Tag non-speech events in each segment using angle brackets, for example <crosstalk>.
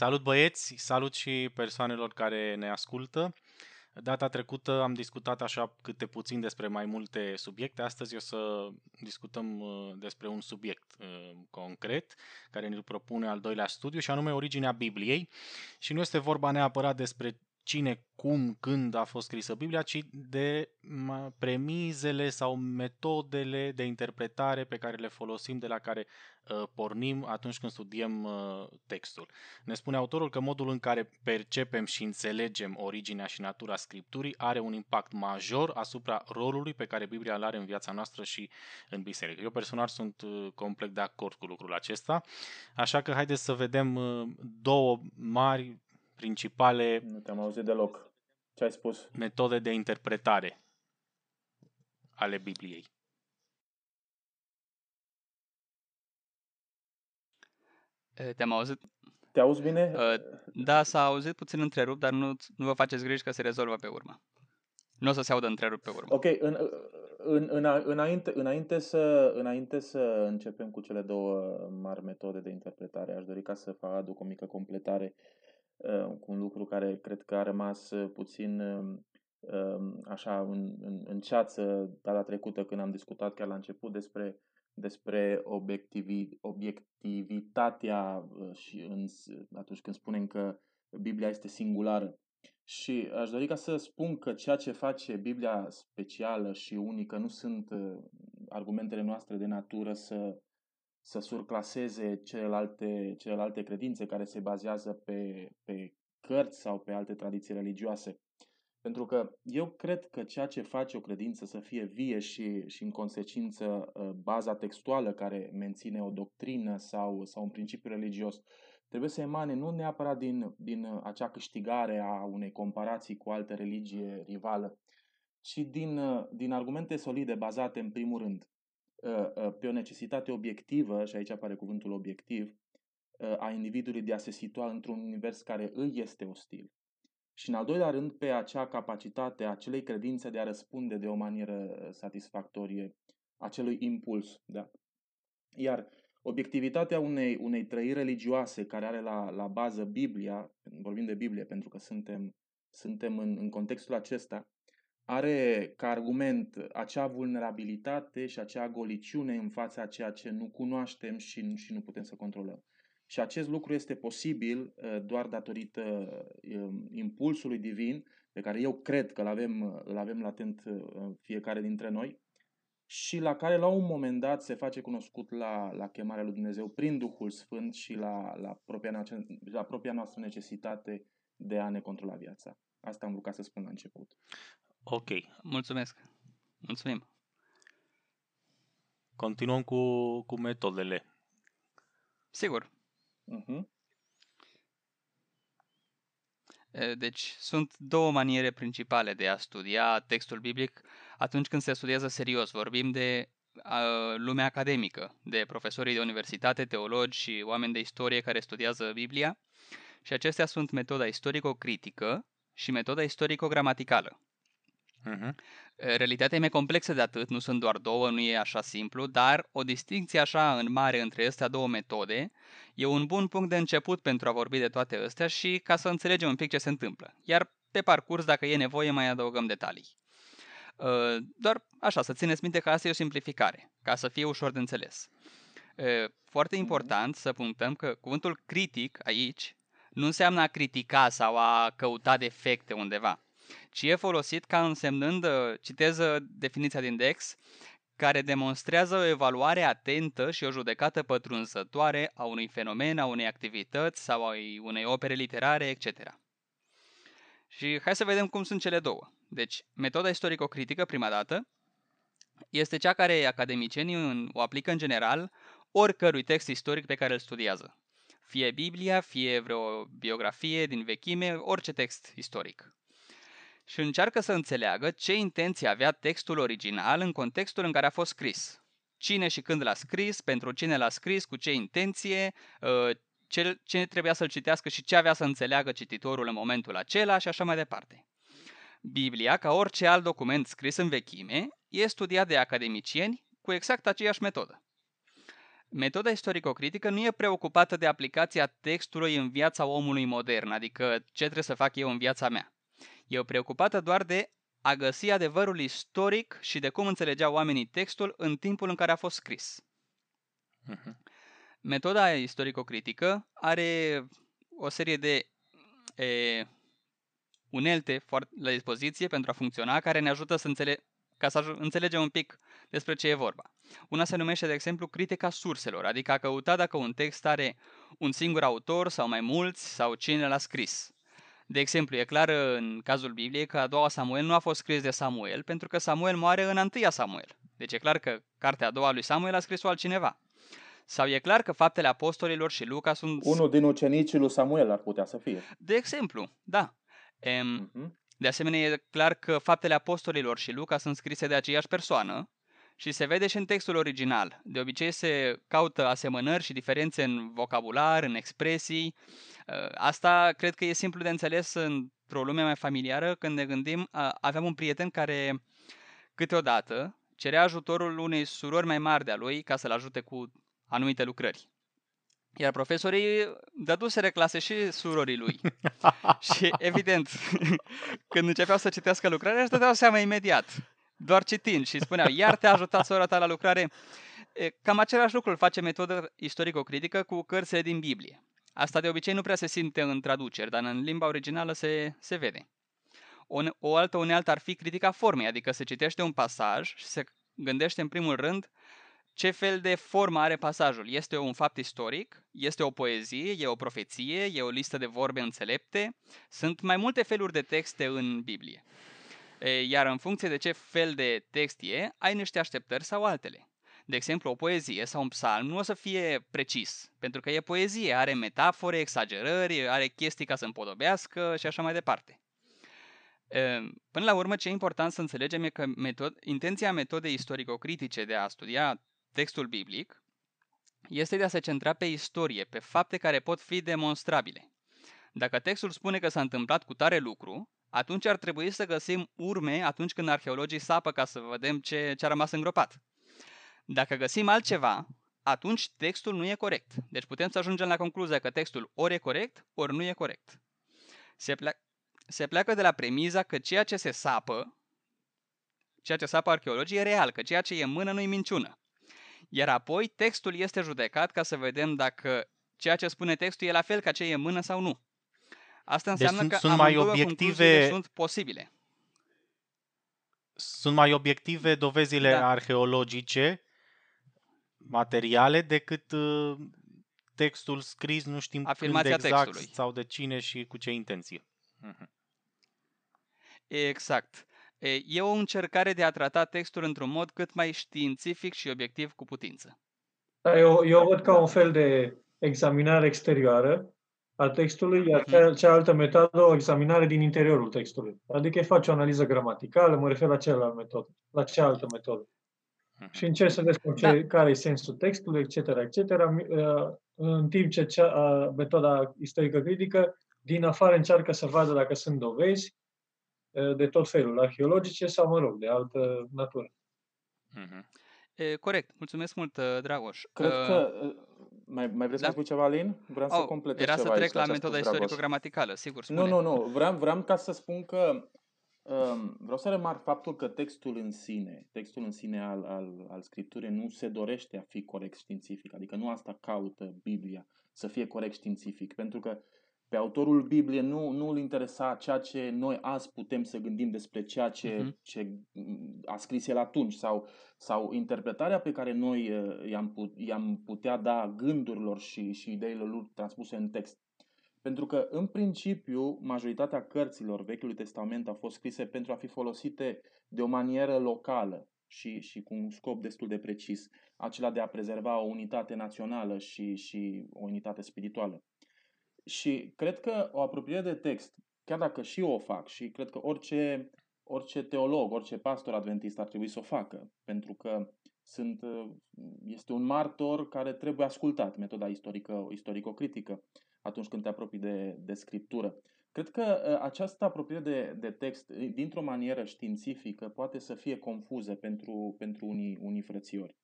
Salut băieți, salut și persoanelor care ne ascultă. Data trecută am discutat așa câte puțin despre mai multe subiecte. Astăzi o să discutăm uh, despre un subiect uh, concret care ne-l propune al doilea studiu și anume originea Bibliei. Și nu este vorba neapărat despre cine, cum, când a fost scrisă Biblia, ci de premizele sau metodele de interpretare pe care le folosim, de la care uh, pornim atunci când studiem uh, textul. Ne spune autorul că modul în care percepem și înțelegem originea și natura Scripturii are un impact major asupra rolului pe care Biblia îl are în viața noastră și în biserică. Eu personal sunt uh, complet de acord cu lucrul acesta, așa că haideți să vedem uh, două mari principale Nu te-am auzit deloc. Ce ai spus? metode de interpretare ale Bibliei. Te-am auzit? Te auzi bine? Da, s-a auzit puțin întrerupt, dar nu, nu vă faceți griji că se rezolvă pe urmă. Nu o să se audă întrerupt pe urmă. Ok, în, în, în, înainte, înainte, să, înainte să începem cu cele două mari metode de interpretare, aș dori ca să fac aduc o mică completare uh, cu un lucru care cred că a rămas puțin uh, așa în, în, în ceață data trecută când am discutat chiar la început despre despre obiectivi, obiectivitatea și în, atunci când spunem că Biblia este singulară. Și aș dori ca să spun că ceea ce face Biblia specială și unică nu sunt argumentele noastre de natură să, să surclaseze celelalte, celelalte credințe care se bazează pe, pe cărți sau pe alte tradiții religioase. Pentru că eu cred că ceea ce face o credință să fie vie și, și în consecință baza textuală care menține o doctrină sau, sau un principiu religios, trebuie să emane nu neapărat din, din acea câștigare a unei comparații cu alte religie rivală, ci din, din argumente solide bazate în primul rând pe o necesitate obiectivă, și aici apare cuvântul obiectiv, a individului de a se situa într-un univers care îi este ostil. Și în al doilea rând pe acea capacitate a acelei credințe de a răspunde de o manieră satisfactorie acelui impuls. Da? Iar obiectivitatea unei, unei trăiri religioase care are la, la bază Biblia, vorbim de Biblie pentru că suntem, suntem în, în contextul acesta, are ca argument acea vulnerabilitate și acea goliciune în fața ceea ce nu cunoaștem și, și nu putem să controlăm. Și acest lucru este posibil doar datorită impulsului divin, pe care eu cred că îl avem, îl avem latent fiecare dintre noi, și la care la un moment dat se face cunoscut la, la chemarea lui Dumnezeu prin Duhul Sfânt și la, la, propria, la propria noastră necesitate de a ne controla viața. Asta am vrut ca să spun la început. Ok. Mulțumesc. Mulțumim. Continuăm cu, cu metodele. Sigur. Uh-huh. Deci sunt două maniere principale de a studia textul biblic atunci când se studiază serios. Vorbim de uh, lumea academică, de profesorii de universitate, teologi și oameni de istorie care studiază Biblia. Și acestea sunt metoda istorico-critică și metoda istorico-gramaticală. Uh-huh. Realitatea e mai complexă de atât, nu sunt doar două, nu e așa simplu, dar o distinție așa în mare între acestea două metode e un bun punct de început pentru a vorbi de toate astea și ca să înțelegem un pic ce se întâmplă. Iar pe parcurs, dacă e nevoie, mai adăugăm detalii. Doar așa, să țineți minte că asta e o simplificare, ca să fie ușor de înțeles. Foarte mhm. important să punctăm că cuvântul critic aici nu înseamnă a critica sau a căuta defecte undeva ci e folosit ca însemnând, uh, citez uh, definiția din Dex, care demonstrează o evaluare atentă și o judecată pătrunzătoare a unui fenomen, a unei activități sau a unei opere literare, etc. Și hai să vedem cum sunt cele două. Deci, metoda istorico-critică, prima dată, este cea care academicienii o aplică în general oricărui text istoric pe care îl studiază. Fie Biblia, fie vreo biografie din vechime, orice text istoric și încearcă să înțeleagă ce intenție avea textul original în contextul în care a fost scris. Cine și când l-a scris, pentru cine l-a scris, cu ce intenție, uh, ce, ce trebuia să-l citească și ce avea să înțeleagă cititorul în momentul acela și așa mai departe. Biblia, ca orice alt document scris în vechime, e studiat de academicieni cu exact aceeași metodă. Metoda istorico-critică nu e preocupată de aplicația textului în viața omului modern, adică ce trebuie să fac eu în viața mea. E preocupată doar de a găsi adevărul istoric și de cum înțelegeau oamenii textul în timpul în care a fost scris. Uh-huh. Metoda istorico-critică are o serie de e, unelte la dispoziție pentru a funcționa care ne ajută să înțele- ca să înțelegem un pic despre ce e vorba. Una se numește, de exemplu, critica surselor, adică a căuta dacă un text are un singur autor sau mai mulți sau cine l-a scris. De exemplu, e clar în cazul Bibliei că a doua Samuel nu a fost scris de Samuel, pentru că Samuel moare în întâia Samuel. Deci e clar că cartea a doua lui Samuel a scris-o altcineva. Sau e clar că faptele apostolilor și Luca sunt... Unul din ucenicii lui Samuel ar putea să fie. De exemplu, da. Em, uh-huh. De asemenea, e clar că faptele apostolilor și Luca sunt scrise de aceeași persoană și se vede și în textul original. De obicei se caută asemănări și diferențe în vocabular, în expresii. Ă, asta cred că e simplu de înțeles într-o lume mai familiară când ne gândim. Aveam un prieten care câteodată cerea ajutorul unei surori mai mari de-a lui ca să-l ajute cu anumite lucrări. Iar profesorii dăduseră clase și surorii lui. <laughs> și evident, <laughs> când începeau să citească lucrarea, își dădeau seama imediat. Doar citind și spuneau, iar te-a ajutat sora ta la lucrare. Cam același lucru îl face metoda istorico-critică cu cărțile din Biblie. Asta de obicei nu prea se simte în traduceri, dar în limba originală se, se vede. O, o altă unealtă ar fi critica formei, adică se citește un pasaj și se gândește în primul rând ce fel de formă are pasajul? Este un fapt istoric? Este o poezie? E o profeție? E o listă de vorbe înțelepte? Sunt mai multe feluri de texte în Biblie. Iar în funcție de ce fel de text e, ai niște așteptări sau altele. De exemplu, o poezie sau un psalm nu o să fie precis, pentru că e poezie, are metafore, exagerări, are chestii ca să împodobească și așa mai departe. Până la urmă, ce e important să înțelegem e că metod, intenția metodei istorico-critice de a studia textul biblic este de a se centra pe istorie, pe fapte care pot fi demonstrabile. Dacă textul spune că s-a întâmplat cu tare lucru, atunci ar trebui să găsim urme atunci când arheologii sapă ca să vedem ce, ce a rămas îngropat. Dacă găsim altceva, atunci textul nu e corect. Deci putem să ajungem la concluzia că textul ori e corect, ori nu e corect. Se, plea- se pleacă de la premiza că ceea ce se sapă, ceea ce sapă arheologii e real, că ceea ce e în mână nu e minciună. Iar apoi textul este judecat ca să vedem dacă ceea ce spune textul e la fel ca ce e în mână sau nu. Asta deci înseamnă deci că sunt mai obiective sunt posibile. Sunt mai obiective dovezile da. arheologice, materiale, decât uh, textul scris, nu știm Afirmația când exact textului. sau de cine și cu ce intenție. Mhm. Exact. E o încercare de a trata textul într-un mod cât mai științific și obiectiv cu putință. Da, eu, eu văd ca un fel de examinare exterioară a textului, iar mhm. cealaltă metodă o examinare din interiorul textului. Adică faci o analiză gramaticală, mă refer la cealaltă metodă, la cealaltă metodă. Mhm. Și încerci să vezi da. care e sensul textului, etc., etc., în timp ce cea, metoda istorică critică din afară încearcă să vadă dacă sunt dovezi de tot felul, arheologice sau, mă rog, de altă natură. Mm-hmm. E, corect. Mulțumesc mult, Dragoș. Cred uh, că... Mai, mai vreți da? să spui ceva, Alin? Vreau oh, să completez era ceva să trec la metoda istorico-gramaticală, sigur, spune. Nu, nu, nu. Vreau, vreau ca să spun că um, vreau să remarc faptul că textul în sine, textul în sine al, al, al scripturii nu se dorește a fi corect științific. Adică nu asta caută Biblia, să fie corect științific. Pentru că pe autorul Bibliei nu, nu îl interesa ceea ce noi azi putem să gândim despre ceea ce, uh-huh. ce a scris el atunci sau, sau interpretarea pe care noi uh, i-am, put, i-am putea da gândurilor și, și ideilor lui transpuse în text. Pentru că, în principiu, majoritatea cărților Vechiului Testament au fost scrise pentru a fi folosite de o manieră locală și, și cu un scop destul de precis, acela de a prezerva o unitate națională și, și o unitate spirituală. Și cred că o apropiere de text, chiar dacă și eu o fac și cred că orice, orice teolog, orice pastor adventist ar trebui să o facă, pentru că sunt, este un martor care trebuie ascultat, metoda istorică, istorico-critică, atunci când te apropii de, de scriptură. Cred că ă, această apropiere de, de text, dintr-o manieră științifică, poate să fie confuză pentru, pentru unii, unii frățiori.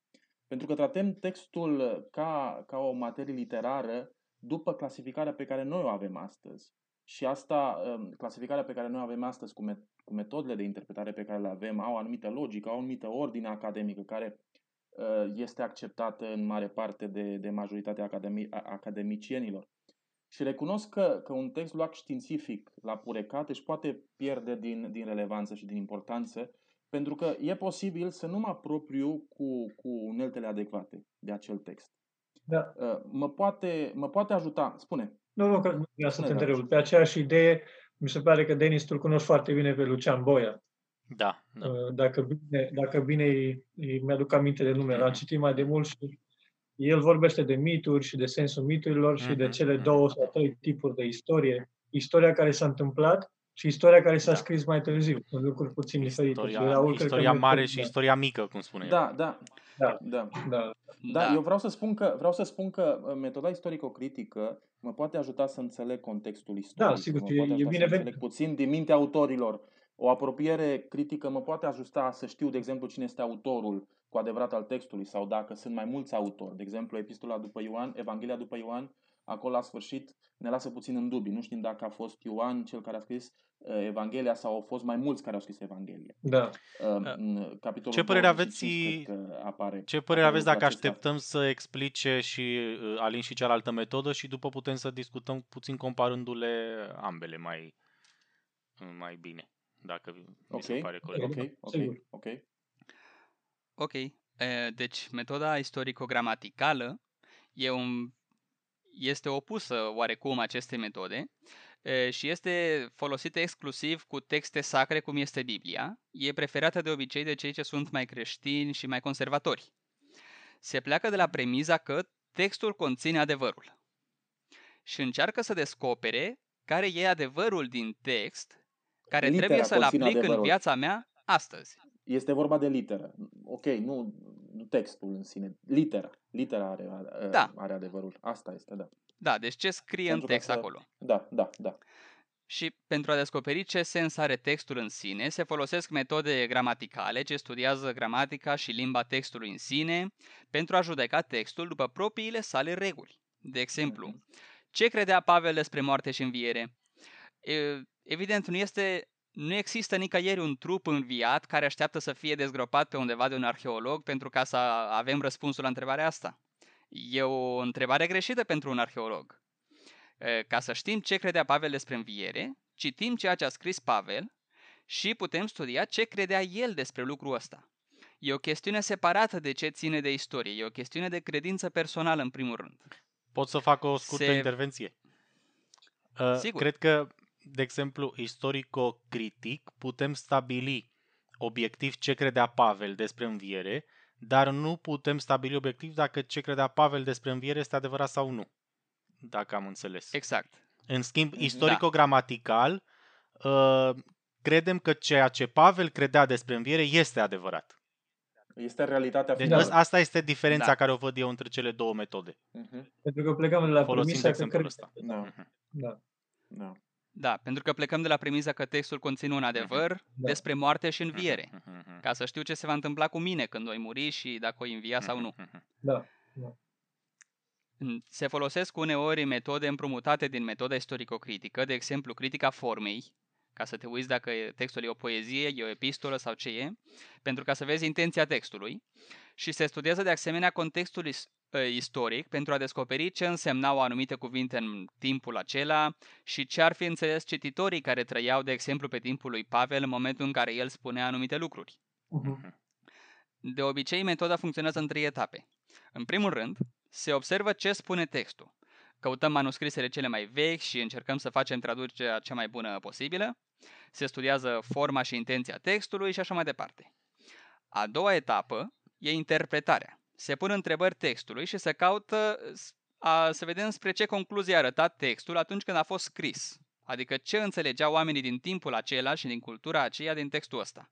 Pentru că tratăm textul ca, ca o materie literară după clasificarea pe care noi o avem astăzi. Și asta, um, clasificarea pe care noi o avem astăzi cu, met- cu metodele de interpretare pe care le avem, au o anumită logică, au o anumită ordine academică care uh, este acceptată în mare parte de, de majoritatea academi- academicienilor. Și recunosc că, că un text luat științific la purecate își poate pierde din, din relevanță și din importanță, pentru că e posibil să nu mă apropiu cu, cu uneltele adecvate de acel text. Da. Uh, mă, poate, mă poate ajuta, spune. Nu, nu, că vreau să Spune, te Dragoș. întreb. Pe aceeași idee, mi se pare că Denis, tu cunoști foarte bine pe Lucian Boia. Da, da. Uh, Dacă bine, dacă bine îi, îi mi-aduc aminte de nume, l-am citit mai de mult și el vorbește de mituri și de sensul miturilor și de Mhm, cele mhm. două sau trei tipuri de istorie. Istoria care s-a întâmplat și istoria care s-a Da. scris mai târziu. Sunt lucruri puțin diferite. Și Istoria, Raul cred că istoria merge- mare și da, istoria mică, cum spune el. Da, da, Da. da. Da, Da, eu vreau să spun că vreau să spun că uh, metoda istorico-critică mă poate ajuta să înțeleg contextul istoric. Da, sigur, mă și poate e ajuta să binevenit. înțeleg puțin din mintea autorilor. O apropiere critică mă poate ajuta să știu, de exemplu, cine este autorul cu adevărat al textului sau dacă sunt mai mulți autori. De exemplu, epistola după Ioan, Evanghelia după Ioan, acolo la sfârșit ne lasă puțin în dubii. Nu știm dacă a fost Ioan cel care a scris uh, Evanghelia sau au fost mai mulți care au scris Evanghelia. da. Uh, în capitolul Ce părere 25 aveți- cred că apare. Ce părere aveți apare dacă lucrul acesta. așteptăm să explice și uh, Alin și cealaltă metodă și după putem să discutăm puțin comparându-le ambele mai, mai bine, dacă mi se Ok, pare corect. Ok, ok, Sigur. ok. Ok. E, Deci, metoda istorico-gramaticală e un, este opusă oarecum acestei metode e, și este folosită exclusiv cu texte sacre cum este Biblia. E preferată de obicei de cei ce sunt mai creștini și mai conservatori. Se pleacă de la premiza că textul conține adevărul și încearcă să descopere care e adevărul din text care Litera trebuie să-l conține aplic în adevărul. viața mea astăzi. Este vorba de literă. Ok, nu, nu textul în sine. Litera. Litera are, are, Da. are adevărul. Asta este, da. Da, deci ce scrie Pentru în ca text să- acolo? Da, da, da. Și pentru a descoperi ce sens are textul în sine, se folosesc metode gramaticale ce studiază gramatica și limba textului în sine pentru a judeca textul după propriile sale reguli. De exemplu, Mhm. ce credea Pavel despre moarte și înviere? E, Evident, nu este nu există nicăieri un trup înviat care așteaptă să fie dezgropat pe undeva de un arheolog pentru ca să avem răspunsul la întrebarea asta. E o întrebare greșită pentru un arheolog. E, Ca să știm ce credea Pavel despre înviere, citim ceea ce a scris Pavel și putem studia ce credea el despre lucrul ăsta. E o chestiune separată de ce ține de istorie, e o chestiune de credință personală în primul rând. Pot să fac o scurtă Se- intervenție? Uh, Sigur. Cred că, de exemplu, istorico-critic, putem stabili obiectiv ce credea Pavel despre înviere, dar nu putem stabili obiectiv dacă ce credea Pavel despre înviere este adevărat sau nu. Dacă am înțeles. Exact. În schimb, Mhm. istorico-gramatical, uh, credem că ceea ce Pavel credea despre înviere este adevărat. Este realitatea Deci finală. ăsta- asta este diferența Da. care o văd eu între cele două metode, Mhm. Pentru că plecăm de la folosind premisa că exemplul cred... ăsta. Da, Mhm. Da. da. Da, pentru că plecăm de la premiza că textul conține un adevăr Da. despre moarte și înviere. Mhm. Ca să știu ce se va întâmpla cu mine când voi muri și dacă voi învia sau nu. Mhm. Da. Mm, Se folosesc uneori metode împrumutate din metoda istorico-critică, de exemplu critica formei, ca să te uiți dacă e- textul e o poezie, e o epistolă sau ce e, pentru ca să vezi intenția textului. Și se studiază de asemenea contextul is- ă, istoric pentru a descoperi ce însemnau anumite cuvinte în timpul acela și ce ar fi înțeles cititorii care trăiau, de exemplu, pe timpul lui Pavel în momentul în care el spunea anumite lucruri. Mhm. De obicei, metoda funcționează în trei etape. În primul rând, se observă ce spune textul. Căutăm manuscrisele cele mai vechi și încercăm să facem traducerea cea mai bună posibilă. Se studiază forma și intenția textului și așa mai departe. A doua etapă e interpretarea. Se pun întrebări textului și se caută s- a, să vedem spre ce concluzie a arătat textul atunci când a fost scris. Adică ce înțelegeau oamenii din timpul acela și din cultura aceea din textul ăsta.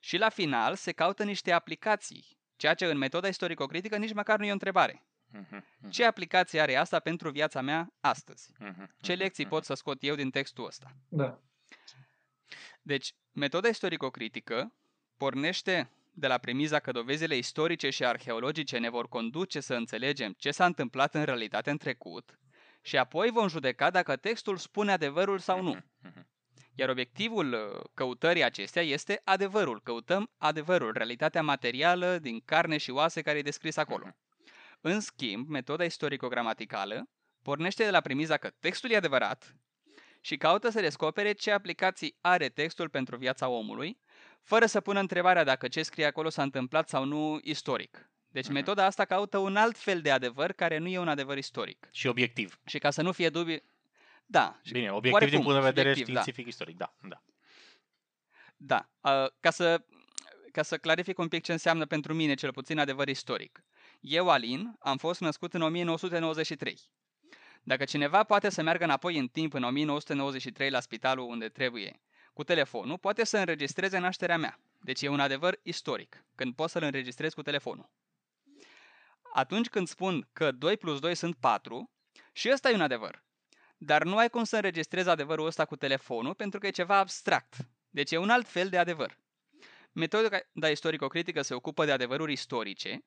Și la final se caută niște aplicații, ceea ce în metoda istorico-critică nici măcar nu e o întrebare. Mhm. Ce aplicație are asta pentru viața mea astăzi? Mhm. Ce lecții pot să scot eu din textul ăsta? Da. Deci, metoda istorico-critică pornește de la premiza că dovezile istorice și arheologice ne vor conduce să înțelegem ce s-a întâmplat în realitate în trecut și apoi vom judeca dacă textul spune adevărul sau nu. Mhm. Iar obiectivul uh, căutării acestea este adevărul. Căutăm adevărul, realitatea materială din carne și oase care e descris acolo. În schimb, metoda istorico-gramaticală pornește de la premiza că textul e adevărat și caută să descopere ce aplicații are textul pentru viața omului, fără să pună întrebarea dacă ce scrie acolo s-a întâmplat sau nu istoric. Deci Mhm. metoda asta caută un alt fel de adevăr care nu e un adevăr istoric. Și obiectiv. Și ca să nu fie dubii... Da, și Bine, obiectiv oarecum, din punct de vedere subiectiv, da. științific istoric, da, da. Da, uh, ca să, ca să clarific un pic ce înseamnă pentru mine cel puțin adevăr istoric. Eu, Alin, am fost născut în 1993. Dacă cineva poate să meargă înapoi în timp în 1993 la spitalul unde trebuie cu telefonul, poate să înregistreze nașterea mea. Deci e un adevăr istoric, când pot să-l înregistrez cu telefonul. Atunci când spun că 2 plus 2 sunt 4, și ăsta e un adevăr. Dar nu ai cum să înregistrezi adevărul ăsta cu telefonul pentru că e ceva abstract. Deci e un alt fel de adevăr. Metoda istorico-critică se ocupă de adevăruri istorice,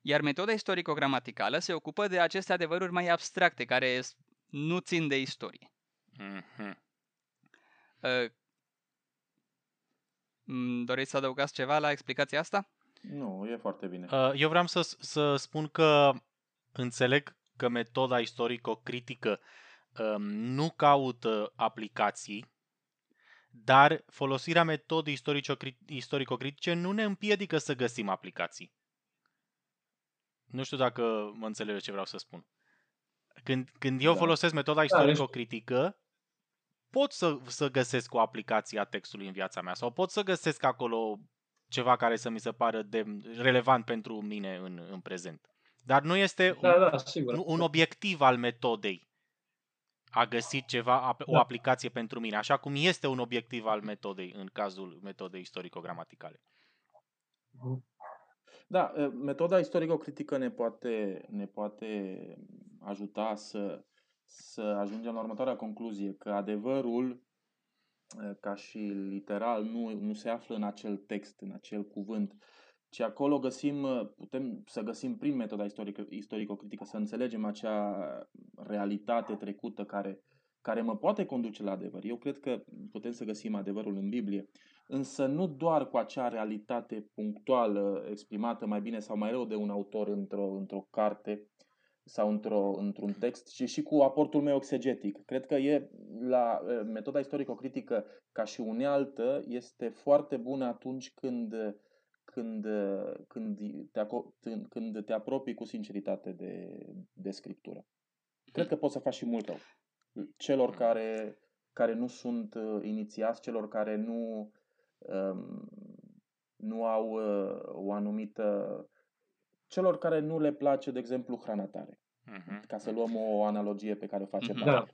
iar metoda istorico-gramaticală se ocupă de aceste adevăruri mai abstracte, care s- nu țin de istorie. Mhm. Uh, m, Doriți să adăugați ceva la explicația asta? Nu, e foarte bine. Uh, Eu vreau să, să spun că înțeleg că metoda istorico-critică um, nu caută aplicații, dar folosirea metodei istorico- istorico-critice nu ne împiedică să găsim aplicații. Nu știu dacă mă înțelege ce vreau să spun. Când, când eu Da. folosesc metoda istorico-critică, pot să, să găsesc o aplicație a textului în viața mea sau pot să găsesc acolo ceva care să mi se pară de relevant pentru mine în, în prezent. Dar nu este Da, un, da, sigur. nu- un obiectiv al metodei a găsit ceva, ap- o Da. aplicație pentru mine, așa cum este un obiectiv al metodei în cazul metodei istorico-gramaticale. Da, eh, metoda istorico-critică ne poate, ne poate ajuta să, să ajungem la următoarea concluzie, că adevărul, eh, ca și literal, nu, nu se află în acel text, în acel cuvânt, ci acolo găsim, eh, putem să găsim prin metoda istorică, istorico-critică să înțelegem acea realitate trecută care, care mă poate conduce la adevăr. Eu cred că putem să găsim adevărul în Biblie, însă nu doar cu acea realitate punctuală exprimată mai bine sau mai rău de un autor într-o, într-o carte sau într-o, într-un text, ci și cu aportul meu exegetic. Cred că e la eh, metoda istorico-critică ca și unealtă este foarte bună atunci când când, când, te, aco- când- când te apropii cu sinceritate de, de scriptură. Cred că poți să faci și mult rău. Celor care, care nu sunt uh, inițiați, celor care nu, um, nu au uh, o anumită. Celor care nu le place, de exemplu, hrana tare. Mhm. Ca să luăm o analogie pe care o face Mhm. Pavel. Da.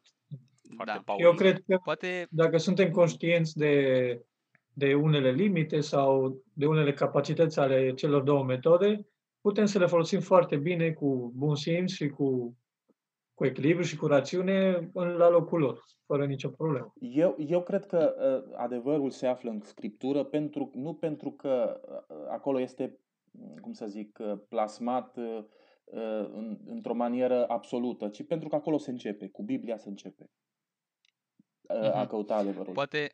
Foarte Da. Pauline. Eu cred că Poate, dacă suntem conștienți de, de unele limite sau de unele capacități ale celor două metode, putem să le folosim foarte bine cu bun simț și cu, cu echilibru și cu rațiune în, la locul lor, fără nicio problemă. Eu, eu cred că uh, adevărul se află în scriptură pentru, nu pentru că uh, acolo este, mm, cum să zic, uh, plasmat uh, uh, în, într-o manieră absolută, ci pentru că acolo se începe, cu Biblia se începe uh, a Mhm. căuta adevărul. poate,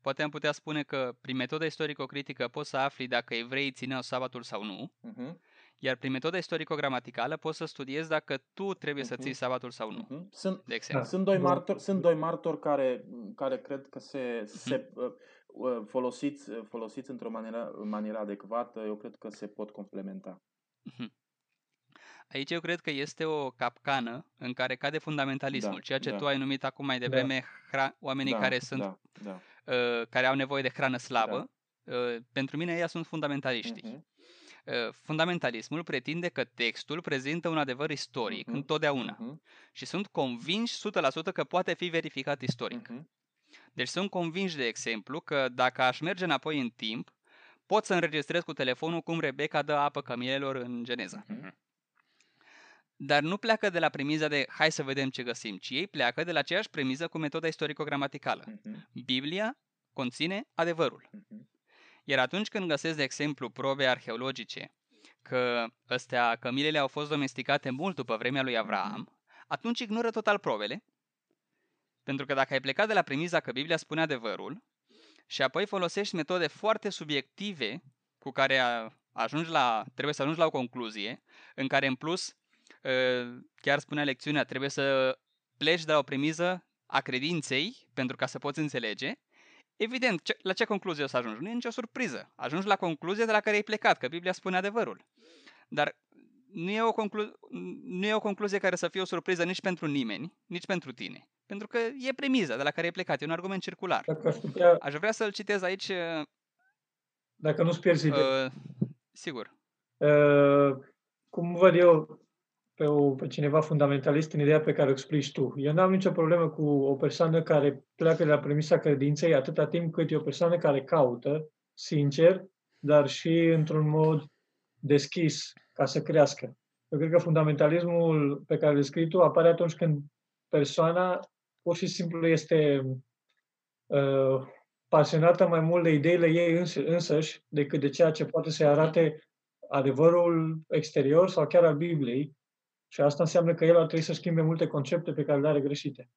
poate am putea spune că prin metoda istorico-critică poți să afli dacă evreii țineau sabatul sau nu, Uh-huh. iar prin metoda istorico-gramaticală poți să studiezi dacă tu trebuie să Mhm. ții sabatul sau nu, Uh-huh. Sunt, de exemplu. Sunt doi Bun. martori, sunt doi martori care, care cred că se, se uh, uh, folosiți, uh, folosiți într-o manieră, manieră adecvată, eu cred că se pot complementa. Mhm. Aici eu cred că este o capcană în care cade fundamentalismul, Da, ceea ce da. tu ai numit acum mai devreme hra- oamenii da, care sunt da, da. uh, care au nevoie de hrană slabă. Uh, pentru mine ei sunt fundamentaliștii. Mhm. Uh, fundamentalismul pretinde că textul prezintă un adevăr istoric Mhm. întotdeauna Mhm. și sunt convinși 100% că poate fi verificat istoric. Mhm. Deci sunt convinși, de exemplu, că dacă aș merge înapoi în timp, pot să înregistrez cu telefonul cum Rebecca dă apă cămielelor în Geneza. Mhm. Dar nu pleacă de la premiza de hai să vedem ce găsim, ci ei pleacă de la aceeași premiză cu metoda istorico-gramaticală. Mhm. Biblia conține adevărul. Mhm. Iar atunci când găsesc, de exemplu, probe arheologice că astea, cămilele au fost domesticate mult după vremea lui Avraam, atunci ignoră total probele, pentru că dacă ai plecat de la premiza că Biblia spune adevărul și apoi folosești metode foarte subiective cu care ajungi la, trebuie să ajungi la o concluzie, în care în plus, ă, chiar spunea lecțiunea, trebuie să pleci de la o premiză a credinței pentru ca să poți înțelege, evident, ce, la ce concluzie o să ajungi? Nu e nicio surpriză. Ajungi la concluzia de la care ai plecat, că Biblia spune adevărul. Dar nu e, o conclu- nu e o concluzie care să fie o surpriză nici pentru nimeni, nici pentru tine. Pentru că e premiza de la care ai plecat, e un argument circular. Dacă aș putea, Aș vrea să-l citez aici, dacă nu-ți pierzi ideea. uh, sigur. Uh, cum văd eu pe, o, pe cineva fundamentalist în ideea pe care o explici tu. Eu n-am nicio problemă cu o persoană care pleacă de la premisa credinței atâta timp cât e o persoană care caută, sincer, dar și într-un mod deschis ca să crească. Eu cred că fundamentalismul pe care îl scrii tu apare atunci când persoana pur și simplu este uh, pasionată mai mult de ideile ei îns- însăși decât de ceea ce poate să-i arate adevărul exterior sau chiar al Bibliei. Și asta înseamnă că el ar trebui să schimbe multe concepte pe care le are greșite.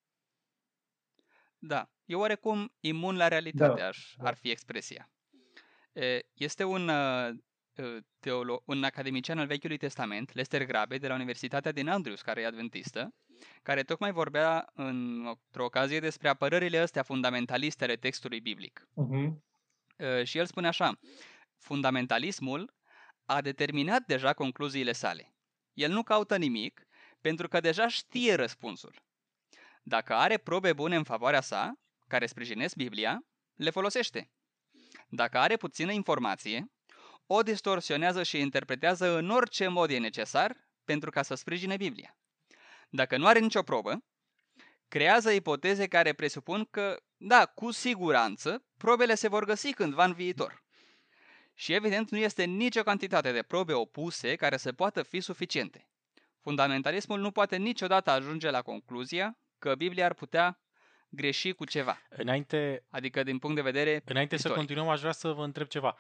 Da, e oarecum imun la realitate, Da, aș, da. ar fi expresia. E, Este un, uh, uh, teolo- un academician al Vechiului Testament, Lester Grabe, de la Universitatea din Andrews, care e adventistă, care tocmai vorbea în, într-o ocazie despre apărările astea fundamentaliste ale textului biblic. Uh-huh. Uh, Și el spune așa, fundamentalismul a determinat deja concluziile sale. El nu caută nimic pentru că deja știe răspunsul. Dacă are probe bune în favoarea sa, care sprijinesc Biblia, le folosește. Dacă are puțină informație, o distorsionează și interpretează în orice mod e necesar pentru ca să sprijine Biblia. Dacă nu are nicio probă, creează ipoteze care presupun că, da, cu siguranță, probele se vor găsi cândva în viitor. Și evident nu este nicio cantitate de probe opuse care să poată fi suficiente. Fundamentalismul nu poate niciodată ajunge la concluzia că Biblia ar putea greși cu ceva, Înainte, adică din punct de vedere înainte să istoric. continuăm, aș vrea să vă întreb ceva.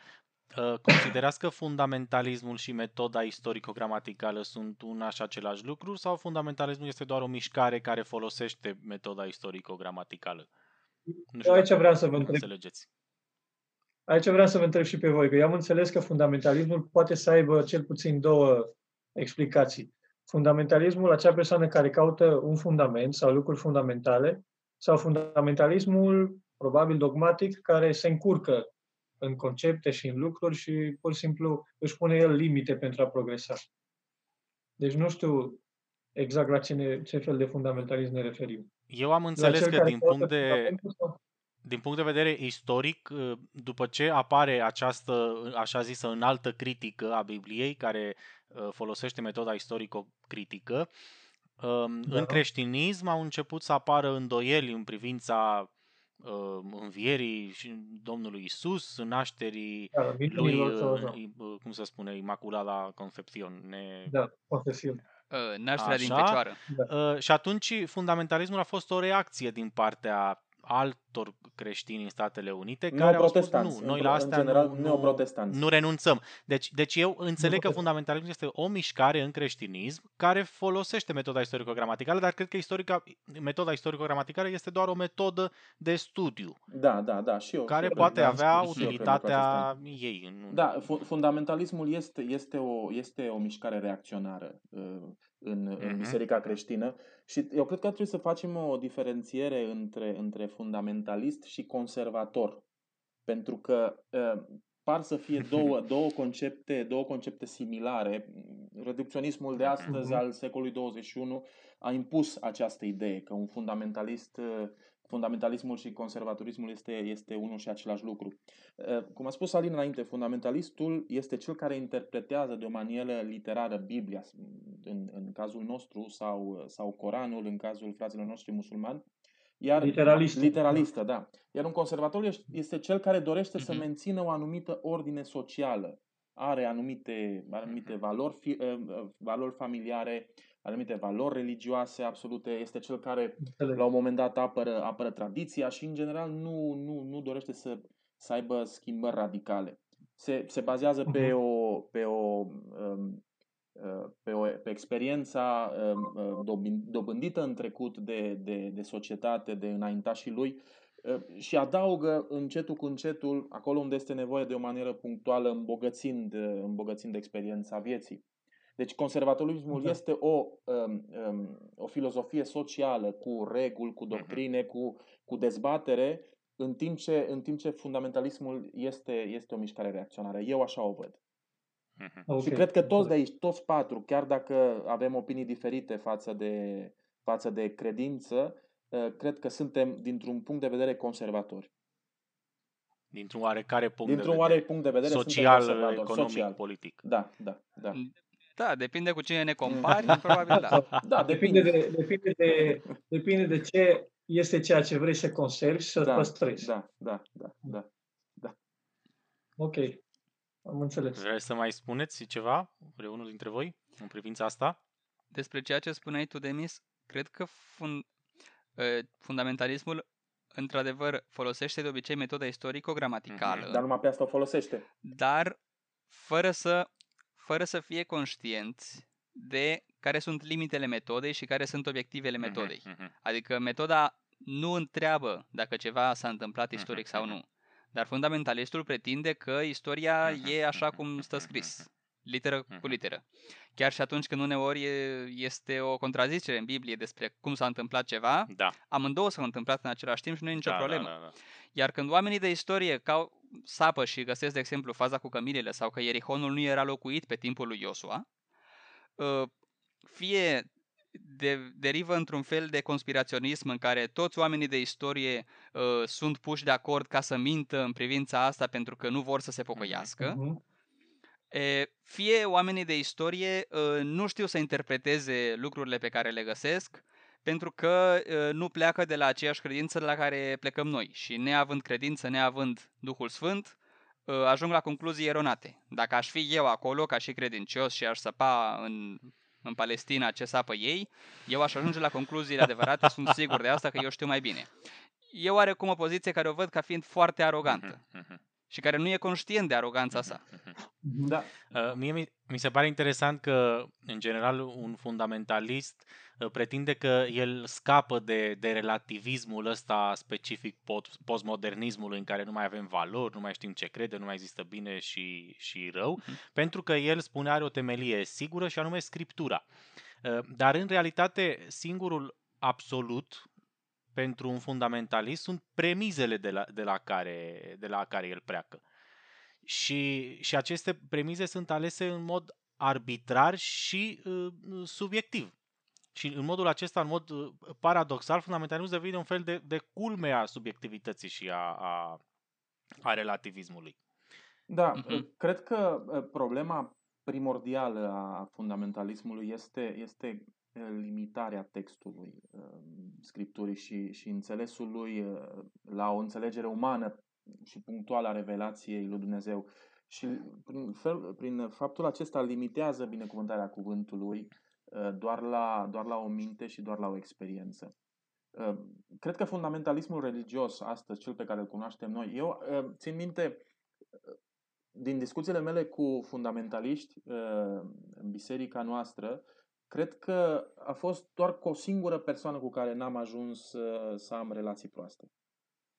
Uh, Considerați că fundamentalismul și metoda istorico-gramaticală sunt una și același lucru sau fundamentalismul este doar o mișcare care folosește metoda istorico-gramaticală? Nu Eu aici dacă vreau să vă întreb. înțelegeți. Aici vreau să vă întreb și pe voi, că eu am înțeles că fundamentalismul poate să aibă cel puțin două explicații. Fundamentalismul, acea persoană care caută un fundament sau lucruri fundamentale, sau fundamentalismul, probabil dogmatic, care se încurcă în concepte și în lucruri și pur și simplu își pune el limite pentru a progresa. Deci nu știu exact la ce, ne, ce fel de fundamentalism ne referim. Eu am La înțeles cel că care din caută punct de, fundamentul sau- din punct de vedere istoric, uh, după ce apare această, așa zisă, înaltă critică a Bibliei, care uh, folosește metoda istorico-critică, um, Da. în creștinism au început să apară îndoieli în privința uh, învierii și Domnului Isus, nașterii Da, lui, mitunilor sau așa. uh, i- uh, cum să spune, Imaculada Concepțion. Ne... Da, confesiune. Uh, nașterea din Așa. fecioară. Uh, și atunci fundamentalismul a fost o reacție din partea altor creștini în Statele Unite care au spus Neoprotestanți, nu, în noi pro- la în astea general, nu, nu, neoprotestanți. nu renunțăm. Deci, deci eu înțeleg că Neoprotestanți. fundamentalismul este o mișcare în creștinism care folosește metoda istorico-gramaticală, dar cred că istorica, metoda istorico-gramaticală este doar o metodă de studiu Da, da, da. Și eu. care și eu poate cred, avea și eu cred lucrul utilitatea acesta. ei. În, Da, fu- fundamentalismul este, este, o, este o mișcare reacționară uh, în, în Mhm. biserica creștină și eu cred că trebuie să facem o diferențiere între, între fundamentalist și conservator. Pentru că uh, par să fie <laughs> două, două, concepte, două concepte similare. Reducționismul de astăzi Mhm. al secolului 21 a impus această idee că un fundamentalist uh, fundamentalismul și conservatorismul este, este unul și același lucru. Uh, Cum a spus Alin înainte, fundamentalistul este cel care interpretează de o manieră literară Biblia, în, în cazul nostru, sau, sau Coranul, în cazul fraților noștri musulmani. Iar Literalistă. Literalistă, da. Iar un conservator este- este cel care dorește să Mhm. mențină o anumită ordine socială. Are anumite, anumite valori, fi, uh, uh, valori familiare, anumite valori religioase absolute. Este cel care Înțeleg. la un moment dat apără, apără tradiția și, în general, nu, nu, nu dorește să, să aibă schimbări radicale. Se, se bazează pe Mhm. o, pe o, um, uh, pe, o, pe experiența um, uh, dobin- dobândită în trecut de, de, de societate, de înaintașii lui uh, și adaugă încetul cu încetul, acolo unde este nevoie de o manieră punctuală, îmbogățind, uh, îmbogățind experiența vieții. Deci conservatorismul Da. este o, um, um, o filozofie socială cu reguli, cu doctrine, cu, cu dezbatere, în timp ce, în timp ce fundamentalismul este, este o mișcare reacționară. Eu așa o văd. Mhm. Ok. Și cred că toți de aici, toți patru, chiar dacă avem opinii diferite față de, față de credință, uh, cred că suntem, dintr-un punct de vedere, conservatori. Dintr-un oarecare punct Dintr-un de oare vedere punct de vedere, social, suntem conservatori. economic, social. politic. Da, da, da. Da, depinde cu cine ne compari, probabil da. <laughs> Da, Depinde depinde. de, depinde, de, depinde de ce este ceea ce vrei să conservi și să Da, păstrezi. da, da, da, da. Ok. Am înțeles. Vreți să mai spuneți ceva, vreunul dintre voi, în privința asta? Despre ceea ce spuneai tu, Demis, cred că fun, uh, fundamentalismul într-adevăr folosește de obicei metoda istorico-gramaticală, Mhm, Dar numai pe asta o folosește. dar fără să, fără să fie conștienți de care sunt limitele metodei și care sunt obiectivele metodei. Mhm, mhm. Adică metoda nu întreabă dacă ceva s-a întâmplat istoric Mhm, sau mhm. nu, dar fundamentalistul pretinde că istoria Mhm, e așa mhm, cum stă mhm, scris, literă cu Mhm. literă. Chiar și atunci când uneori e- este o contrazicere în Biblie despre cum s-a întâmplat ceva, Da. amândouă s-au întâmplat în același timp și nu e nicio da, problemă. Da, da, da. Iar când oamenii de istorie cau, sapă și găsesc, de exemplu, faza cu cămilele sau că Ierihonul nu era locuit pe timpul lui Iosua, uh, fie de, derivă într-un fel de conspiraționism în care toți oamenii de istorie uh, sunt puși de acord ca să mintă în privința asta pentru că nu vor să se pocăiască, Mhm. E, fie oamenii de istorie uh, nu știu să interpreteze lucrurile pe care le găsesc pentru că uh, nu pleacă de la aceeași credință la care plecăm noi și neavând credință, neavând Duhul Sfânt, uh, ajung la concluzii eronate. Dacă aș fi eu acolo ca și credincios și aș săpa în, în Palestina ce sapă ei, eu aș ajunge la concluziile adevărate, <laughs> sunt sigur de asta că eu știu mai bine. E oarecum o poziție care o văd ca fiind foarte arogantă Mhm, mhm, și care nu e conștient de aroganța sa. mhm. Mhm. Da. Uh, Mie mi, mi se pare interesant că, în general, un fundamentalist uh, pretinde că el scapă de, de relativismul ăsta specific pot- postmodernismului în care nu mai avem valori, nu mai știm ce crede, nu mai există bine și, și rău, pentru că el spune are o temelie sigură și anume Scriptura. Uh, Dar, în realitate, singurul absolut pentru un fundamentalist sunt premizele de la, de la, care, de la care el pleacă. Și, și aceste premize sunt alese în mod arbitrar și uh, subiectiv. Și în modul acesta, în mod uh, paradoxal, fundamentalismul devine un fel de, de culme a subiectivității și a, a, a relativismului. Da, Mhm. cred că uh, problema primordială a fundamentalismului este, este uh, limitarea textului uh, scripturii și, și înțelesul lui uh, la o înțelegere umană și punctuală a revelației lui Dumnezeu. Și prin, fel, prin faptul acesta limitează binecuvântarea cuvântului uh, doar la, doar la o minte și doar la o experiență. Uh, Cred că fundamentalismul religios, astăzi, cel pe care îl cunoaștem noi, eu uh, țin minte din discuțiile mele cu fundamentaliști uh, în biserica noastră, cred că a fost doar cu o singură persoană cu care n-am ajuns să, să am relații proaste.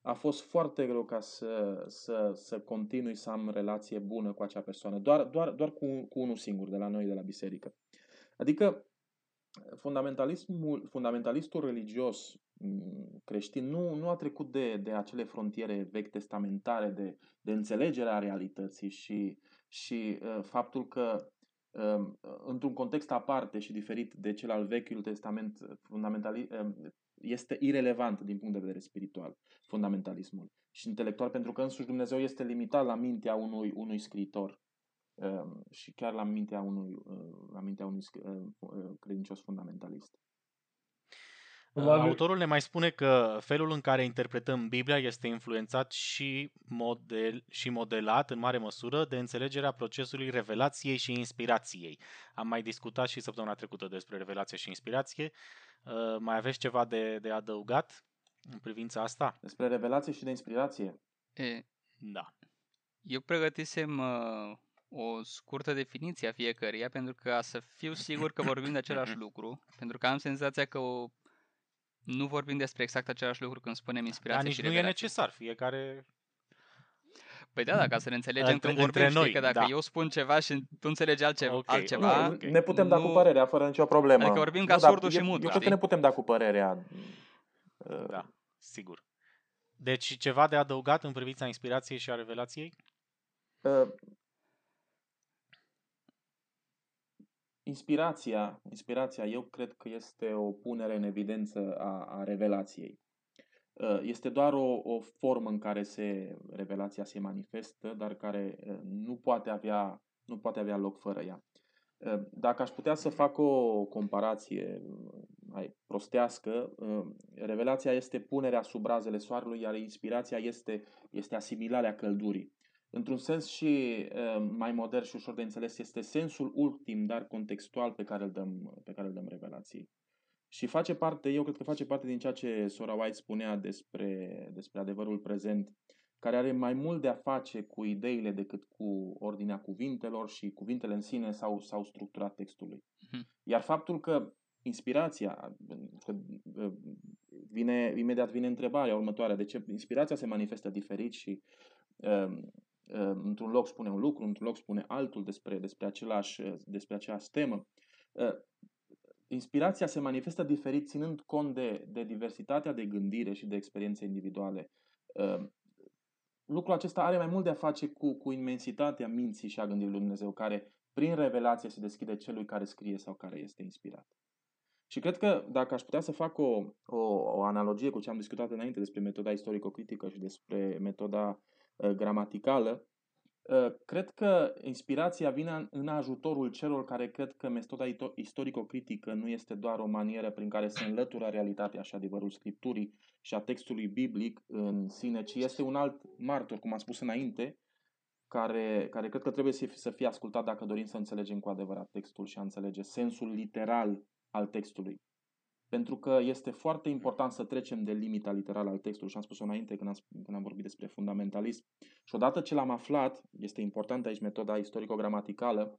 A fost foarte greu ca să, să, să continui să am relație bună cu acea persoană, doar, doar, doar cu, cu unul singur de la noi, de la biserică. Adică fundamentalismul, fundamentalistul religios mm, creștin nu, nu a trecut de, de acele frontiere vechi testamentare de, de înțelegerea realității și, și uh, faptul că uh, într-un context aparte și diferit de cel al Vechiului Testament, fundamentali, uh, este irelevant din punct de vedere spiritual, fundamentalismul și intelectual, pentru că însuși Dumnezeu este limitat la mintea unui, unui scriitor uh, și chiar la mintea unui, uh, la mintea unui scri- uh, uh, credincios fundamentalist. Probabil- Autorul ne mai spune că felul în care interpretăm Biblia este influențat și, model, și modelat în mare măsură de înțelegerea procesului revelației și inspirației. Am mai discutat și săptămâna trecută despre revelație și inspirație. Uh, Mai aveți ceva de, de adăugat în privința asta? Despre revelație și de inspirație. E, Da. Eu pregătisem uh, o scurtă definiție a fiecăruia pentru ca să fiu sigur că vorbim de același <clears throat> lucru, pentru că am senzația că o, nu vorbim despre exact același lucru când spunem inspirație Dar nici și nu e revelație. necesar. Fiecare... Păi da, da, ca să ne înțelegem Între- când între vorbim, noi, știi că dacă da. eu spun ceva și tu înțelegi altceva, Ok, altceva Nu, ok. ne putem da cu Nu- părerea fără nicio problemă. Adică vorbim ca Nu, dar surdul și eu- mutul, Eu cred știi? că ne putem da cu părerea. Uh, Da, sigur. Deci ceva de adăugat în privința inspirației și a revelației? Inspirația, inspirația, eu cred că este o punere în evidență a, a revelației. Uh, Este doar o, o formă în care se, revelația se manifestă, dar care uh, nu poate avea, nu poate avea loc fără ea. Uh, Dacă aș putea să fac o comparație uh, mai prostească, uh, revelația este punerea sub razele soarelui, iar inspirația este, este asimilarea căldurii. Într-un sens și uh, mai modern și ușor de înțeles, este sensul ultim, dar contextual pe care îl dăm, pe care îl dăm revelației. Și face parte, eu cred că face parte din ceea ce Sora White spunea despre, despre adevărul prezent, care are mai mult de a face cu ideile decât cu ordinea cuvintelor și cuvintele în sine sau, sau structura textului. Mhm. Iar faptul că inspirația, că uh, vine, imediat vine întrebarea următoare, de ce inspirația se manifestă diferit și uh, uh, într-un loc spune un lucru, într-un loc spune altul despre, despre, același, uh, despre aceeași temă. Uh, inspirația se manifestă diferit ținând cont de, de diversitatea de gândire și de experiențe individuale. Uh, lucrul acesta are mai mult de a face cu, cu imensitatea minții și a gândirii lui Dumnezeu, care prin revelație se deschide celui care scrie sau care este inspirat. Și cred că dacă aș putea să fac o, o, o analogie cu ce am discutat înainte despre metoda istorico-critică și despre metoda uh, gramaticală, uh, cred că inspirația vine în- în ajutorul celor care cred că metoda ito- istorico-critică nu este doar o manieră prin care se înlătură realitatea și adevărul Scripturii și a textului biblic în sine, ci este un alt martor, cum am spus înainte, care, care cred că trebuie să fie, să fie ascultat dacă dorim să înțelegem cu adevărat textul și a înțelege sensul literal al textului. Pentru că este foarte important să trecem de limita literală al textului și am spus-o înainte când am, sp- când am vorbit despre fundamentalism. Și odată ce l-am aflat, este importantă aici metoda istorico-gramaticală,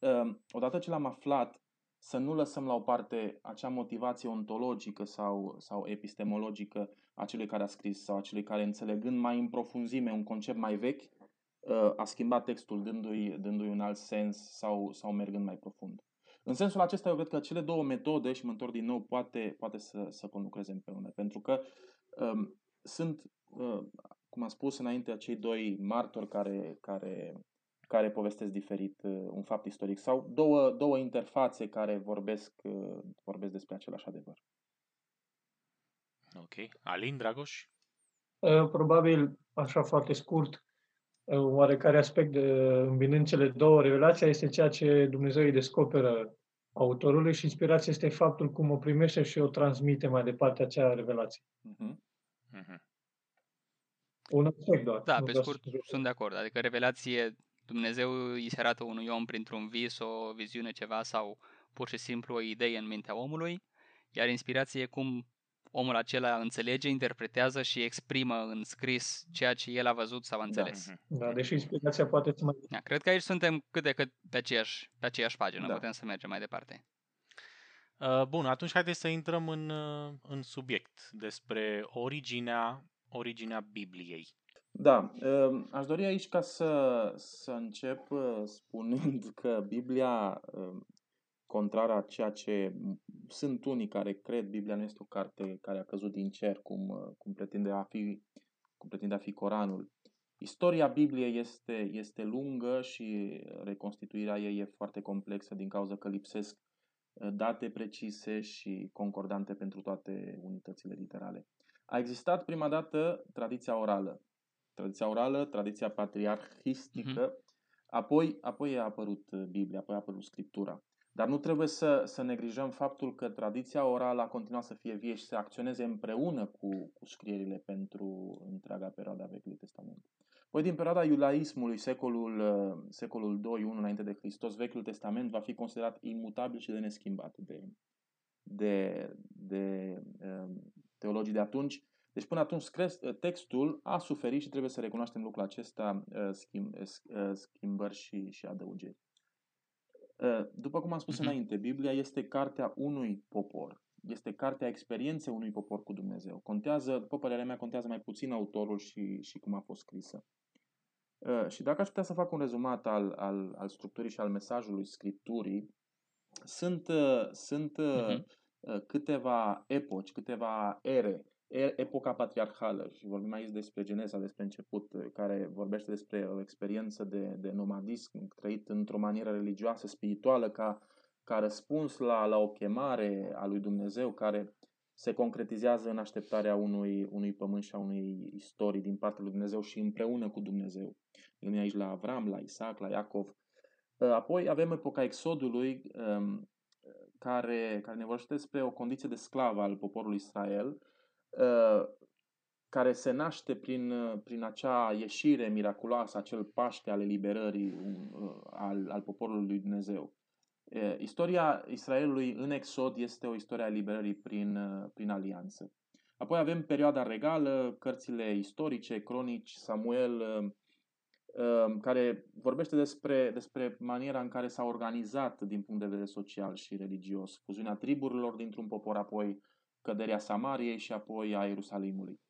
um, odată ce l-am aflat, să nu lăsăm la o parte acea motivație ontologică sau, sau epistemologică a celui care a scris sau a celui care, înțelegând mai în profunzime un concept mai vechi, uh, a schimbat textul dându-i, dându-i un alt sens sau, sau mergând mai profund. În sensul acesta, eu cred că cele două metode, și mă întorc din nou, poate, poate să, să conlucreze împreună. Pentru că um, sunt, uh, cum am spus înainte, acei doi martori care, care, care povestesc diferit uh, un fapt istoric sau două, două interfațe care vorbesc, uh, vorbesc despre același adevăr. Ok. Alin, Dragoș? Uh, Probabil, așa foarte scurt, uh, un oarecare aspect de îmbinând cele două, revelația este ceea ce Dumnezeu îi descoperă autorului și inspirația este faptul cum o primește și o transmite mai departe acea revelație. Mhm. Mhm. Un aspect doar. Da, nu pe vreau scurt, să- sunt de acord. Adică revelație, Dumnezeu îi se arată unui om printr-un vis, o viziune, ceva sau pur și simplu o idee în mintea omului, iar inspirație e cum omul acela înțelege, interpretează și exprimă în scris ceea ce el a văzut sau a înțeles. Mhm. Da, deși inspirația poate să mai... Da, cred că aici suntem cât de cât pe aceeași, pe aceeași pagină, Da. putem să mergem mai departe. Uh, Bun, atunci haideți să intrăm în, uh, în subiect despre originea, originea Bibliei. Da, uh, aș dori aici ca să, să încep uh, spunând că Biblia, uh, contrar a ceea ce sunt unii care cred, Biblia nu este o carte care a căzut din cer, cum, uh, cum, pretinde, a fi, cum pretinde a fi Coranul. Istoria Bibliei este, este lungă și reconstituirea ei e foarte complexă din cauza că lipsesc uh, date precise și concordante pentru toate unitățile literale. A existat prima dată tradiția orală, tradiția orală, tradiția patriarhistică, apoi, apoi a apărut uh, Biblia, apoi a apărut Scriptura. Dar nu trebuie să, să neglijăm faptul că tradiția orală a continuat să fie vie și să acționeze împreună cu, cu scrierile pentru întreaga perioadă a Vechiului Testament. Păi din perioada iudaismului, secolul, uh, secolul 2, 1 înainte de Hristos, Vechiul Testament va fi considerat imutabil și de neschimbat de, de, de um, teologii de atunci, Deci până atunci textul a suferit și trebuie să recunoaștem lucrul acesta, schimb, schimbări și, și adăugiri. După cum am spus uh-huh. înainte, Biblia este cartea unui popor. Este cartea experienței unui popor cu Dumnezeu. Contează, după părerea mea, contează mai puțin autorul și, și cum a fost scrisă. Și dacă aș putea să fac un rezumat al, al, al structurii și al mesajului Scripturii, sunt, sunt uh-huh. câteva epoci, câteva ere epoca patriarhală și vorbim aici despre Geneza, despre început, care vorbește despre o experiență de, de nomadism trăit într-o manieră religioasă, spirituală, ca, ca răspuns la, la o chemare a lui Dumnezeu care se concretizează în așteptarea unui, unui pământ și a unei istorii din partea lui Dumnezeu și împreună cu Dumnezeu. Gândim aici la Avram, la Isaac, la Iacov. Apoi avem epoca Exodului, um, care, care ne vorbește despre o condiție de sclav al poporului Israel, Uh, care se naște prin, uh, prin acea ieșire miraculoasă, acel paște al eliberării uh, al, al poporului lui Dumnezeu. Istoria Israelului în Exod este o istorie a eliberării prin, prin alianță. Apoi avem perioada regală, cărțile istorice, cronici, Samuel, care vorbește despre, despre maniera în care s-a organizat din punct de vedere social și religios, fuziunea triburilor dintr-un popor, apoi căderea Samariei și apoi a Ierusalimului.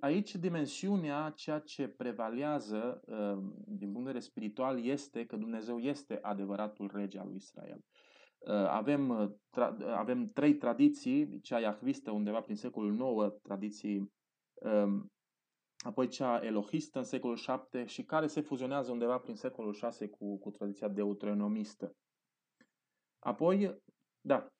Aici dimensiunea, ceea ce prevalează uh, din punct de vedere spiritual este că Dumnezeu este adevăratul rege al lui Israel. Uh, avem, uh, avem trei tradiții, cea iahvistă undeva prin secolul IX, tradiții, um, apoi cea elohistă în secolul VII și care se fuzionează undeva prin secolul VI cu, cu tradiția deuteronomistă. Apoi, da.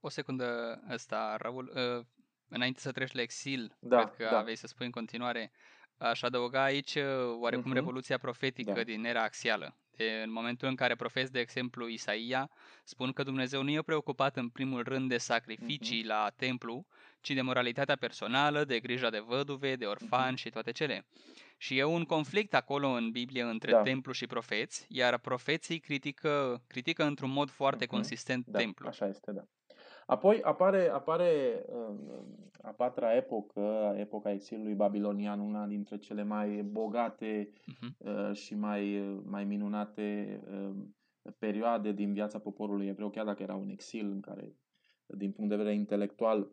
O secundă ăsta, Raul, uh, înainte să treci la exil, da, cred că da. aveai să spui în continuare, aș adăuga aici uh, oarecum uh-huh. revoluția profetică da. din era axială. De, în momentul în care profeți, de exemplu, Isaia, spun că Dumnezeu nu e preocupat în primul rând de sacrificii uh-huh. la templu, ci de moralitatea personală, de grija de văduve, de orfani uh-huh. și toate cele. Și e un conflict acolo în Biblie între da. templu și profeți, iar profeții critică, critică într-un mod foarte uh-huh. consistent da, templu. Așa este, da. Apoi apare, apare um, a patra epocă, epoca exilului babilonian, una dintre cele mai bogate uh-huh. și mai, mai minunate um, perioade din viața poporului evreu, chiar dacă era un exil în care, din punct de vedere intelectual,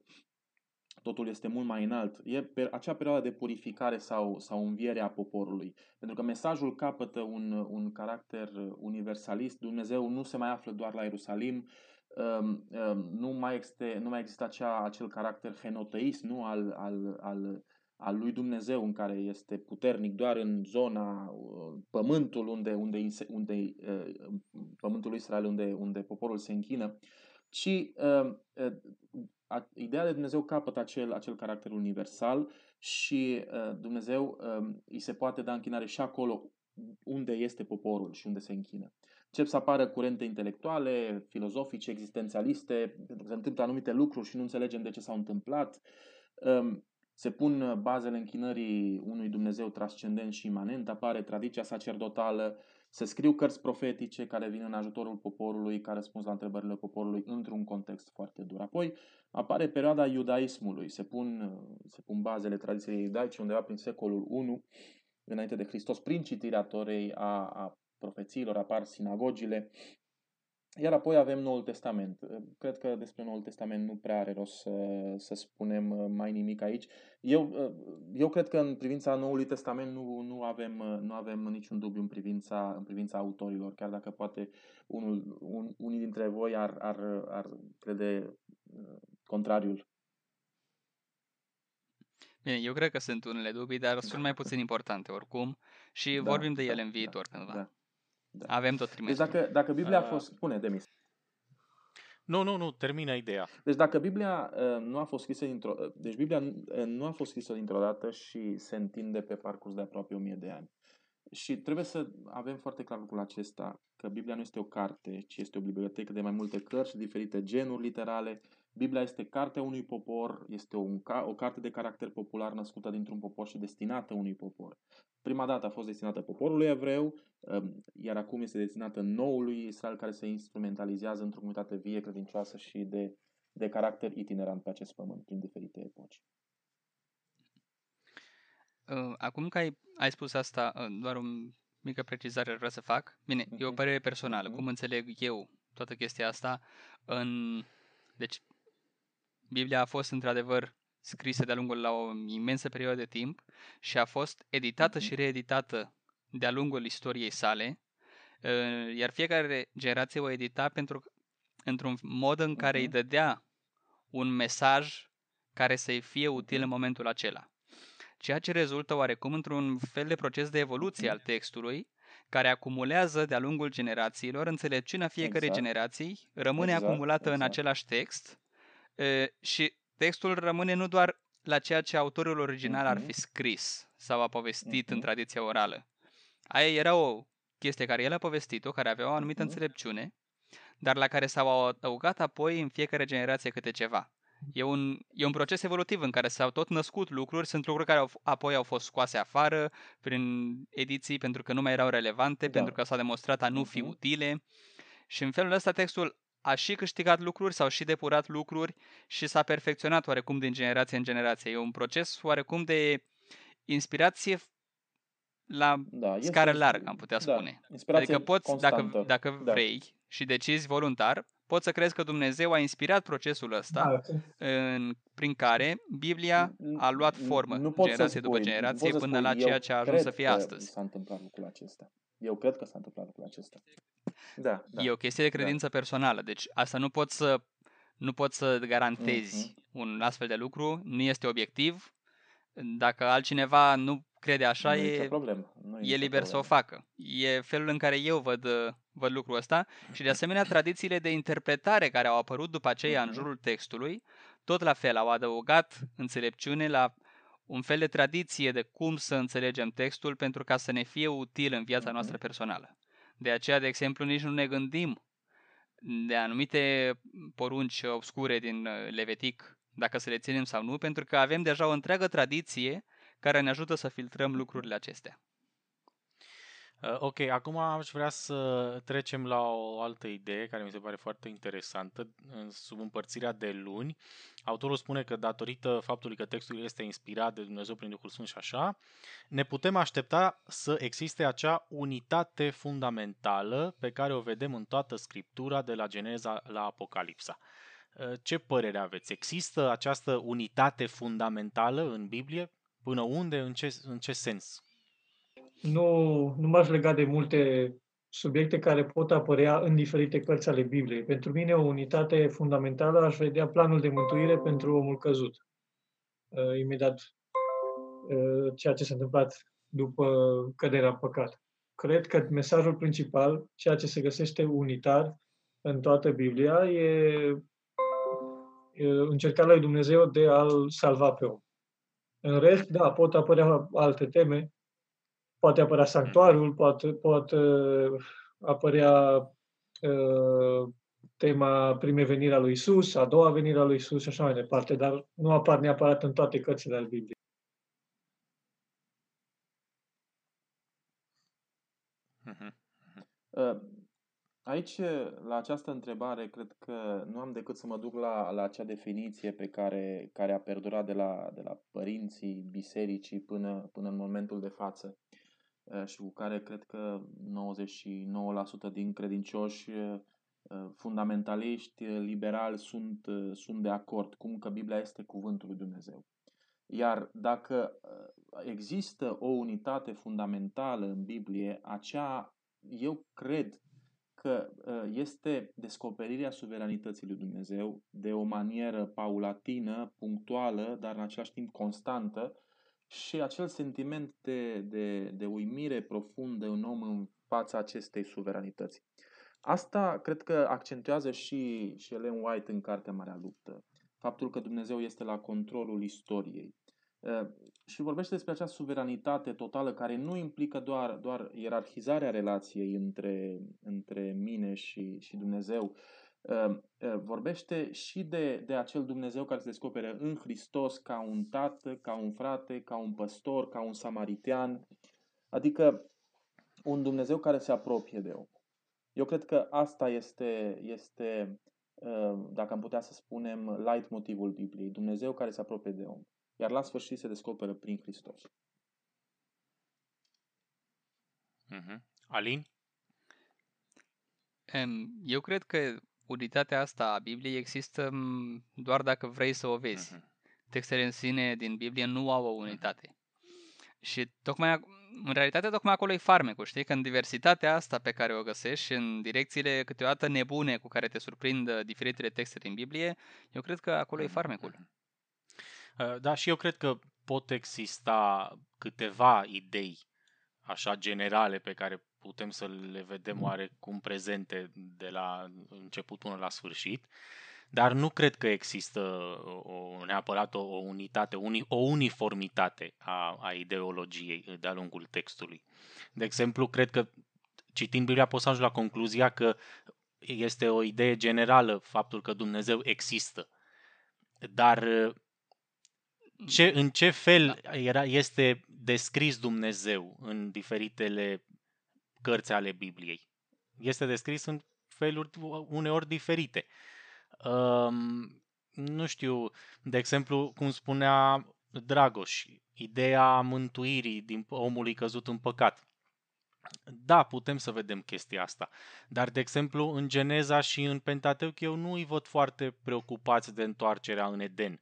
totul este mult mai înalt. E pe acea perioadă de purificare sau, sau înviere a poporului. Pentru că mesajul capătă un, un caracter universalist. Dumnezeu nu se mai află doar la Ierusalim, um, um, nu, mai este, nu mai există acea, acel caracter henoteist nu al, al, al, al lui Dumnezeu în care este puternic doar în zona uh, pământul unde, unde, unde uh, pământul lui Israel unde, unde poporul se închină, ci uh, uh, ideea de Dumnezeu capătă acel, acel caracter universal și uh, Dumnezeu uh, îi se poate da închinare și acolo unde este poporul și unde se închină. Încep să apară curente intelectuale, filozofice, existențialiste, pentru că se întâmplă anumite lucruri și nu înțelegem de ce s-au întâmplat. Um, se pun bazele închinării unui Dumnezeu transcendent și imanent, apare tradiția sacerdotală, se scriu cărți profetice care vin în ajutorul poporului, ca răspuns la întrebările poporului într-un context foarte dur. Apoi apare perioada iudaismului, se pun, se pun bazele tradiției iudaice undeva prin secolul I înainte de Hristos, prin citirea Torei a, a profețiilor, apar sinagogile, iar apoi avem Noul Testament. Cred că despre Noul Testament nu prea are rost să, să spunem mai nimic aici. Eu, eu cred că în privința Noului Testament nu, nu, avem, nu avem niciun dubiu în privința, în privința autorilor, chiar dacă poate unul, un, unii dintre voi ar, ar, ar crede contrariul. Bine, eu cred că sunt unele dubii, dar sunt mai puțin importante oricum și da, vorbim de ele da, în viitor da, cândva. Da, da. Avem tot trimestrul. Deci dacă, dacă Biblia a fost... Spune, Demis. Nu, nu, nu, termină ideea. Deci dacă Biblia uh, nu a fost scrisă dintr-o... Uh, deci Biblia uh, nu a fost scrisă dintr-o dată și se întinde pe parcurs de aproape 1000 de ani. Și trebuie să avem foarte clar lucrul acesta, că Biblia nu este o carte, ci este o bibliotecă de mai multe cărți, diferite genuri literale, Biblia este cartea unui popor, este o, o carte de caracter popular născută dintr-un popor și destinată unui popor. Prima dată a fost destinată poporului evreu, um, iar acum este destinată noului Israel care se instrumentalizează într-o comunitate vie, credincioasă și de, de caracter itinerant pe acest pământ prin diferite epoci. Uh, acum că ai, ai spus asta, uh, doar o mică precizare vreau să fac. Bine, uh-huh. e o mhm. părere personală. Uh-huh. Cum înțeleg eu toată chestia asta? În... Deci, Biblia a fost într-adevăr scrisă de-a lungul la o imensă perioadă de timp și a fost editată uh-huh. și reeditată de-a lungul istoriei sale, uh, iar fiecare generație o edita pentru într-un mod în care uh-huh. îi dădea un mesaj care să-i fie util în momentul acela ceea ce rezultă oarecum într-un fel de proces de evoluție al textului, care acumulează de-a lungul generațiilor, înțelepciunea fiecărei exact. generații rămâne exact, acumulată exact. în același text e, și textul rămâne nu doar la ceea ce autorul original uh-huh. ar mhm. fi scris sau a povestit uh-huh. în mhm. tradiția orală. Aia era o chestie care el a povestit-o, care avea o anumită uh-huh. înțelepciune, dar la care s-au adăugat apoi în fiecare generație câte ceva. E un, e un proces evolutiv în care s-au tot născut lucruri, sunt lucruri care au, apoi au fost scoase afară prin ediții pentru că nu mai erau relevante, da. pentru că s-au demonstrat a nu fi uh-huh. utile. Și în felul ăsta textul a și câștigat lucruri, s-au și depurat lucruri și s-a perfecționat oarecum din generație în generație. E un proces oarecum de inspirație la da, scară largă, am putea da, spune. Adică poți, constantă. dacă, dacă da. vrei și decizi voluntar, poți să crezi că Dumnezeu a inspirat procesul ăsta da, în, prin care Biblia a luat formă nu generație spui, după generație până spui, la ceea ce a ajuns să fie astăzi. s-a întâmplat lucrul acesta. Eu cred că s-a întâmplat lucrul acesta. Da, da. E o chestie de da. credință da. personală, deci asta nu poți să nu poți să garantezi mm-hmm. un astfel de lucru, nu este obiectiv. Dacă altcineva nu crede așa, nu e, problemă. Nu e liber problemă. să o facă. E felul în care eu văd, văd lucrul ăsta și de asemenea tradițiile de interpretare care au apărut după aceea în mhm. jurul textului, tot la fel au adăugat înțelepciune la un fel de tradiție de cum să înțelegem textul pentru ca să ne fie util în viața mhm. noastră personală. De aceea, de exemplu, nici nu ne gândim de anumite porunci obscure din uh, Levitic, dacă să le ținem sau nu, pentru că avem deja o întreagă tradiție care ne ajută să filtrăm lucrurile acestea. Uh, ok, acum aș vrea să trecem la o altă idee care mi se pare foarte interesantă. Sub împărțirea de luni, autorul spune că datorită faptului că textul este inspirat de Dumnezeu prin Duhul Sfânt și așa, ne putem aștepta să existe acea unitate fundamentală pe care o vedem în toată Scriptura de la Geneza la Apocalipsa. Uh, ce părere aveți? Există această unitate fundamentală în Biblie? Până unde? În ce, în ce sens? Nu, nu m-aș lega de multe subiecte care pot apărea în diferite cărți ale Bibliei. Pentru mine, o unitate fundamentală aș vedea planul de mântuire pentru omul căzut. Uh, imediat uh, ceea ce s-a întâmplat după căderea în păcat. Cred că mesajul principal, ceea ce se găsește unitar în toată Biblia, e, e încercarea lui Dumnezeu de a-l salva pe om. În rest, da, pot apărea alte teme. Poate apărea sanctuarul, poate, poate apărea uh, tema primei venire a lui Isus, a doua venire a lui Isus și așa mai departe, dar nu apar neapărat în toate cărțile ale Bibliei. Uh, Aici, la această întrebare, cred că nu am decât să mă duc la, la acea definiție pe care, care a perdurat de la, de la părinții bisericii până, până în momentul de față și cu care cred că 99% din credincioși fundamentaliști, liberali sunt, sunt de acord, cum că Biblia este cuvântul lui Dumnezeu. Iar dacă există o unitate fundamentală în Biblie, acea, eu cred că ă, este descoperirea suveranității lui Dumnezeu de o manieră paulatină, punctuală, dar în același timp constantă și acel sentiment de, de, de uimire profundă în om în fața acestei suveranități. Asta cred că accentuează și, și Ellen White în Cartea Marea Luptă. Faptul că Dumnezeu este la controlul istoriei. Ă, și vorbește despre acea suveranitate totală care nu implică doar, doar ierarhizarea relației între, între mine și, și Dumnezeu. Ă, ă, vorbește și de, de acel Dumnezeu care se descoperă în Hristos ca un tată, ca un frate, ca un păstor, ca un samaritean, adică un Dumnezeu care se apropie de om. Eu cred că asta este, este uh, dacă am putea să spunem, light motivul Bibliei, Dumnezeu care se apropie de om. Iar la sfârșit se descoperă prin Hristos. Uh-huh. Alin? Eu cred că unitatea asta a Bibliei există doar dacă vrei să o vezi. Uh-huh. Textele în sine din Biblie nu au o unitate. Și tocmai, în realitate, tocmai acolo e farmecul, știi? Că în diversitatea asta pe care o găsești și în direcțiile câteodată nebune cu care te surprind diferitele texte din Biblie, eu cred că acolo e farmecul. Uh, da, și eu cred că pot exista câteva idei așa generale pe care putem să le vedem oarecum prezente de la început până la sfârșit, dar nu cred că există o, neapărat o, o unitate, uni, o uniformitate a, a ideologiei de-a lungul textului. De exemplu, cred că citind Biblia poți să ajungi la concluzia că este o idee generală faptul că Dumnezeu există. Dar ce, în ce fel da. era, este descris Dumnezeu în diferitele cărți ale Bibliei? Este descris în feluri uneori diferite. Um, nu știu, de exemplu, cum spunea Dragoș, ideea mântuirii din omului căzut în păcat. Da, putem să vedem chestia asta. Dar, de exemplu, în Geneza și în Pentateuch eu nu îi văd foarte preocupați de întoarcerea în Eden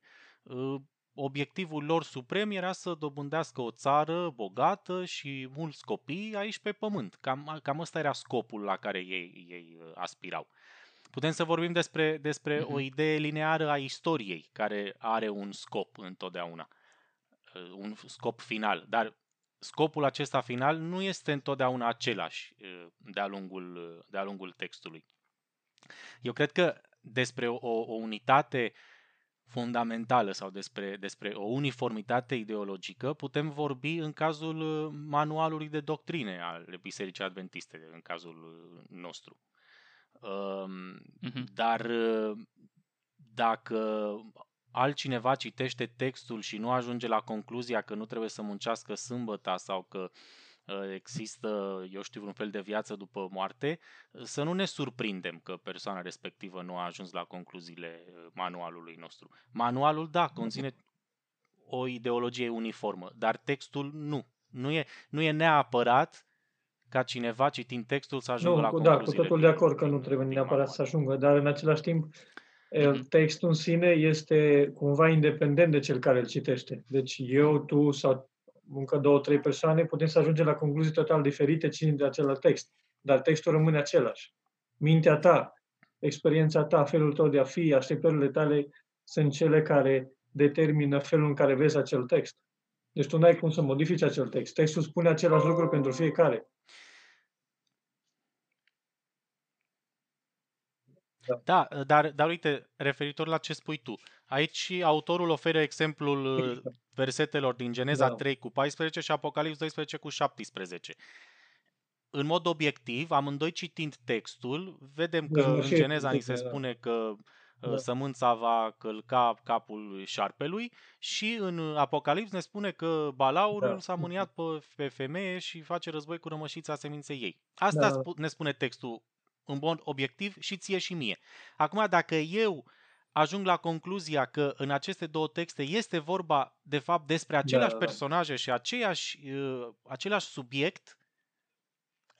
obiectivul lor suprem era să dobândească o țară bogată și mulți copii aici pe pământ. Cam, cam ăsta era scopul la care ei, ei uh, aspirau. Putem să vorbim despre, despre o mhm. idee lineară a istoriei, care are un scop întotdeauna, uh, un scop final, dar scopul acesta final nu este întotdeauna același uh, de-a lungul, de-a lungul textului. Eu cred că despre o, o unitate uh, fundamentală sau despre, despre o uniformitate ideologică, putem vorbi în cazul uh, manualului de doctrine al Bisericii Adventiste, în cazul uh, nostru. Uh-huh. Dar uh, dacă altcineva citește textul și nu ajunge la concluzia că nu trebuie să muncească sâmbăta sau că uh, Ă, există, eu știu, un fel de viață după moarte, să nu ne surprindem că persoana respectivă nu a ajuns la concluziile ă, manualului nostru. Manualul, da, conține o ideologie uniformă, dar textul nu. Nu e, nu e neapărat ca cineva citind textul să ajungă nu, la concluziile. Da, cu totul de acord că nu trebuie neapărat manual. să ajungă, dar în același timp mhm. textul în sine este cumva independent de cel care îl citește. Deci eu, tu sau încă două, trei persoane, putem să ajungem la concluzii total diferite ținând de același text. Dar textul rămâne același. Mintea ta, experiența ta, felul tău de a fi, așteptările tale sunt cele care determină felul în care vezi acel text. Deci tu n-ai cum să modifici acel text. Textul spune același lucru pentru fiecare. Da, dar, dar uite, referitor la ce spui tu, aici autorul oferă exemplul exact. versetelor din Geneza da. 3 cu 14 și Apocalips 12 cu 17. În mod obiectiv, amândoi citind textul, vedem că în Geneza ni se spune că da. sămânța va călca capul șarpelui și în Apocalips ne spune că balaurul da. s-a mâniat pe, pe femeie și face război cu rămășița seminței ei. Asta da. ne spune textul în mod obiectiv și ție și mie. Acum, dacă eu ajung la concluzia că în aceste două texte este vorba, de fapt, despre aceleași da, da, da. personaje și aceeași, uh, același subiect,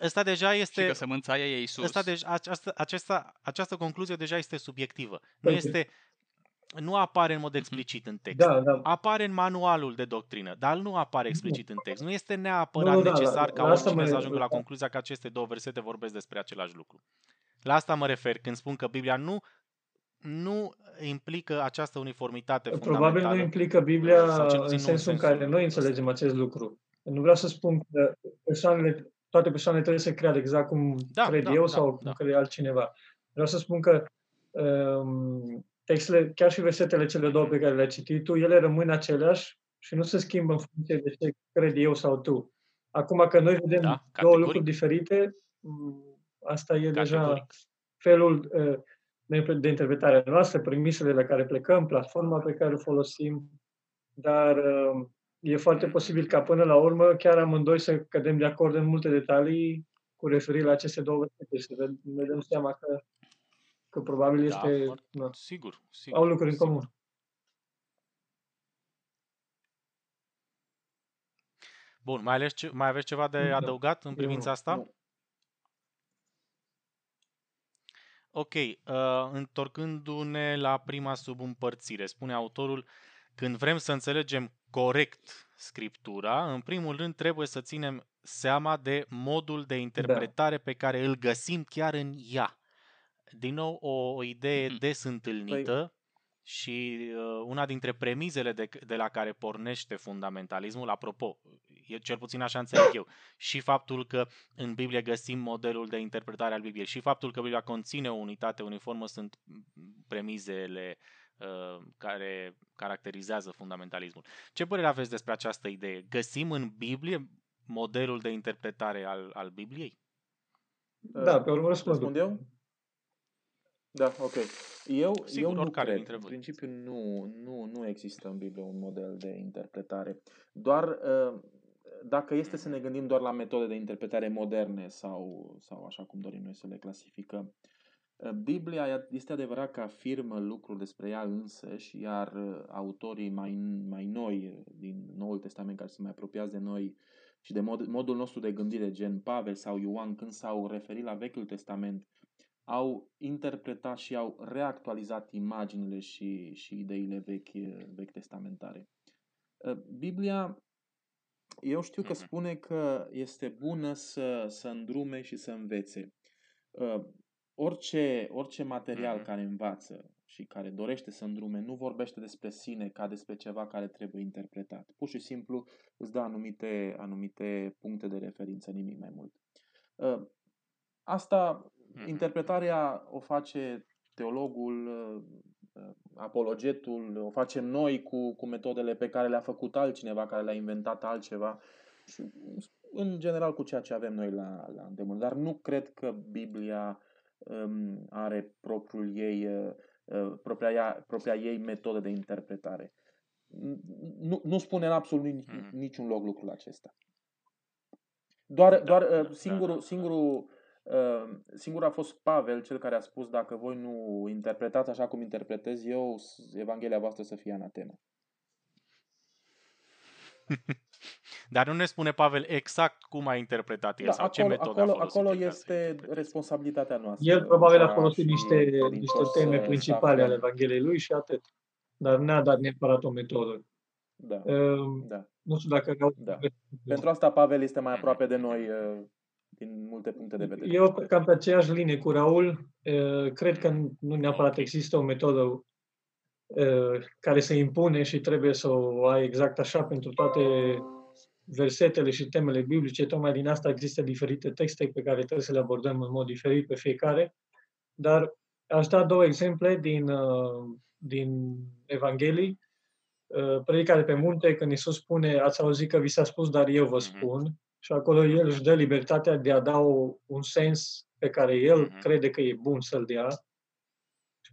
ăsta deja este... Și că sămânța e Iisus. Ăsta deja, această, această, această concluzie deja este subiectivă. Nu este nu apare în mod explicit în text. Da, da. Apare în manualul de doctrină, dar nu apare explicit în text. Nu este neapărat nu, da, necesar da, ca oricine să ajungă la concluzia că aceste două versete vorbesc despre același lucru. La asta mă refer când spun că Biblia nu nu implică această uniformitate Probabil nu implică Biblia în sensul în care noi înțelegem acest lucru. Nu vreau să spun că persoanele, toate persoanele trebuie să creadă exact cum da, cred da, eu da, sau da. cum crede altcineva. Vreau să spun că um, textele, chiar și versetele cele două pe care le-ai citit tu, ele rămân aceleași și nu se schimbă în funcție de ce cred eu sau tu. Acum că noi vedem da, două lucruri diferite, mm, asta e categoric. deja felul uh, de interpretare noastră, premisele la care plecăm, platforma pe care o folosim, dar uh, e foarte posibil ca până la urmă chiar amândoi să cădem de acord în multe detalii cu referire la aceste două versete și să ne dăm seama că Că probabil Da, este... foarte- Da, sigur, sigur. au lucruri în sigur. comun. Bun, mai, ales ce, mai aveți ceva de Da. adăugat în Eu privința nu, asta? nu. Ok, uh, întorcându-ne la prima subîmpărțire, spune autorul, când vrem să înțelegem corect scriptura, în primul rând trebuie să ținem seama de modul de interpretare pe care îl găsim chiar în ea. Din nou, o, o idee Mhm. des întâlnită și uh, una dintre premizele de, de la care pornește fundamentalismul, apropo, e cel puțin așa înțeleg eu, și faptul că în Biblie găsim modelul de interpretare al Bibliei și faptul că Biblia conține o unitate uniformă sunt premizele uh, care caracterizează fundamentalismul. Ce părere aveți despre această idee? Găsim în Biblie modelul de interpretare al, al Bibliei? Da, pe urmă răspund. Răspund eu? Da, ok. Eu, Sigur, eu nu oricare cred. dintre În voi. principiu nu, nu, nu există în Biblie un model de interpretare. Doar uh, dacă este să ne gândim doar la metode de interpretare moderne sau, sau așa cum dorim noi să le clasificăm, uh, Biblia este adevărat că afirmă lucruri despre ea însă și iar uh, autorii mai, mai noi uh, din Noul Testament care sunt mai apropiați de noi și de mod, modul nostru de gândire, gen Pavel sau Ioan, când s-au referit la Vechiul Testament, au interpretat și au reactualizat imaginile și, și ideile vechi, vechi testamentare. Uh, Biblia, eu știu că Mhm. spune că este bună să, să îndrume și să învețe. Uh, Orice, orice material Mhm. care învață și care dorește să îndrume nu vorbește despre sine ca despre ceva care trebuie interpretat. Pur și simplu îți dă anumite, anumite puncte de referință, nimic mai mult. Uh, Asta Mhm. Interpretarea o face teologul, uh, apologetul, o facem noi cu, cu metodele pe care le-a făcut altcineva, care le-a inventat altceva și în general cu ceea ce avem noi la, la îndemână. Dar nu cred că Biblia um, are propriul ei, uh, uh, propria, ea, propria ei metodă de interpretare. Nu, nu spune în absolut nici, Mhm. niciun loc lucrul acesta. Doar, Da, doar da, uh, da, singurul, da. singurul Uh, singur a fost Pavel cel care a spus dacă voi nu interpretați așa cum interpretez eu, s- Evanghelia voastră să fie anatema. <laughs> Dar nu ne spune Pavel exact cum a interpretat el Da, sau ce acolo, metodă acolo, a folosit acolo el ca să este interpreteze. responsabilitatea noastră. El probabil a ca folosit și niște, credincioși niște teme să- să principale ale aflăm. Evangheliei lui și atât. Dar n-a dat neapărat o metodă. Da, Uh, da, Nu știu dacă au... da. Pentru asta Pavel este mai <laughs> aproape de noi uh, din multe puncte de vedere. Eu cam pe aceeași linie cu Raul, uh, cred că nu neapărat există o metodă uh, care se impune și trebuie să o ai exact așa pentru toate versetele și temele biblice. Tocmai din asta există diferite texte pe care trebuie să le abordăm în mod diferit pe fiecare. Dar aș da două exemple din, uh, din Evanghelii. Uh, Predicare pe munte, când Iisus spune, ați auzit că vi s-a spus, dar eu vă Mhm. spun. Și acolo El își dă libertatea de a da o, un sens pe care El Mhm. crede că e bun să-l dea.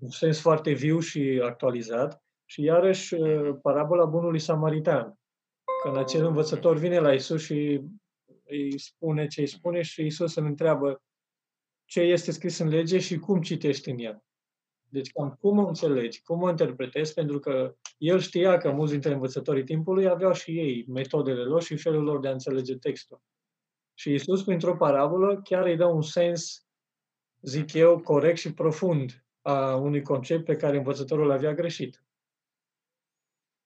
Un sens foarte viu și actualizat. Și iarăși uh, parabola bunului samaritan. Când acel învățător vine la Isus și îi spune ce îi spune și Isus îl întreabă ce este scris în lege și cum citești în ea. Deci cam cum o înțelegi, cum o interpretezi, pentru că el știa că mulți dintre învățătorii timpului aveau și ei metodele lor și felul lor de a înțelege textul. Și Isus, printr-o parabolă, chiar îi dă un sens, zic eu, corect și profund a unui concept pe care învățătorul avea greșit.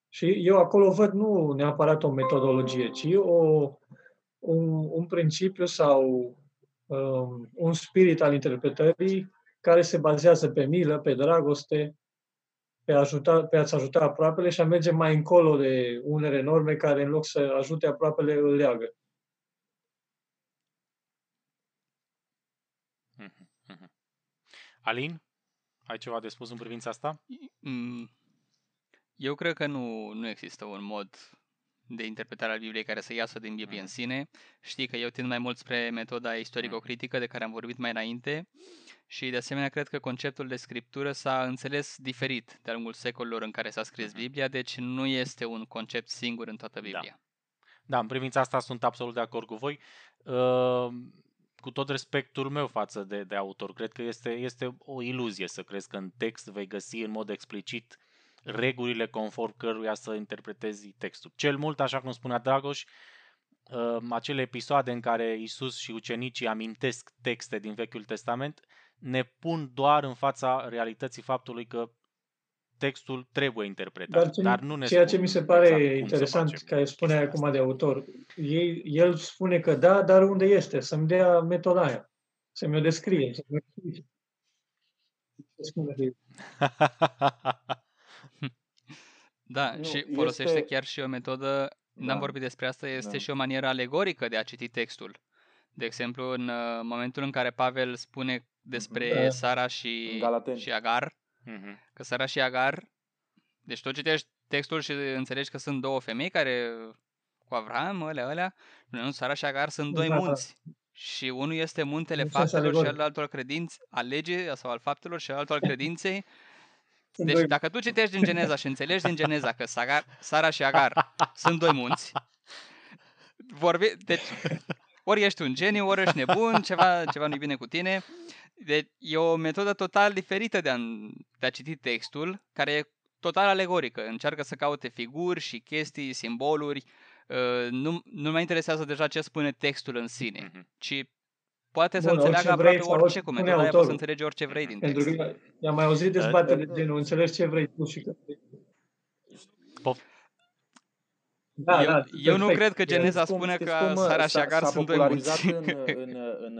Și eu acolo văd nu neapărat o metodologie, ci o, un, un principiu sau um, un spirit al interpretării care se bazează pe milă, pe dragoste, pe, ajuta, pe a-ți ajuta aproapele și a merge mai încolo de unele norme care, în loc să ajute aproapele, îl leagă. Mhm, mhm. Alin, ai ceva de spus în privința asta? Mm, Eu cred că nu, nu există un mod de interpretare al Bibliei care să iasă din Biblie în sine. Știi că eu tind mai mult spre metoda istorico-critică de care am vorbit mai înainte și de asemenea cred că conceptul de scriptură s-a înțeles diferit de-a lungul secolelor în care s-a scris Biblia, deci nu este un concept singur în toată Biblia. Da, în privința asta sunt absolut de acord cu voi. Uh, cu tot respectul meu față de, de autor, cred că este, este o iluzie să crezi că în text vei găsi în mod explicit regulile conform căruia să interpretezi textul. Cel mult, așa cum spunea Dragoș, uh, acele episoade în care Isus și ucenicii amintesc texte din Vechiul Testament ne pun doar în fața realității faptului că textul trebuie interpretat. Dar, ce, dar nu ne ceea ce spun mi se pare exact interesant, ca spune acum asta. de autor, ei, el spune că da, dar unde este? Să-mi dea metoda aia, să-mi o descrie, să-mi o explice. Ce spune de <laughs> Da, Nu, și folosește este- chiar și o metodă, n-am Da. vorbit despre asta, este Da. și o manieră alegorică de a citi textul. De exemplu, în uh, momentul în care Pavel spune despre Da. Sara și, În Galateni. și Agar, Mhm. că Sara și Agar, deci tu citești textul și înțelegi că sunt două femei care cu Avram, alea, alea, nu, Sara și Agar sunt doi Da, da. munți. Și unul este muntele În sens faptelor și alegoric. al altor credinți, al legii sau al faptelor și al altor <laughs> credinței. Sunt Deci doi- dacă tu citești din Geneza și înțelegi din Geneza că Sagar, Sara și Agar sunt doi munți, vorbi, deci ori ești un geniu, ori ești nebun, <laughs> ceva, ceva nu-i bine cu tine. Deci e o metodă total diferită de a, de a citi textul, care e total alegorică. Încearcă să caute figuri și chestii, simboluri. Uh, Nu, nu mai interesează deja ce spune textul în sine, Mhm. ci poate să Bun, orice înțeleagă vrei aproape sau orice. orice Cu spune metoda aia poți să autorul. înțelegi orice vrei din Pentru text. că i-am mai auzit dezbatere de genul, înțelegi ce vrei tu și că... Pof- Da, eu, da, eu nu perfect. cred că Știți Geneza cum- spune știți că cum, uh, Sara și s-a- Agar s-a sunt doi popularizat munți. în, în, în,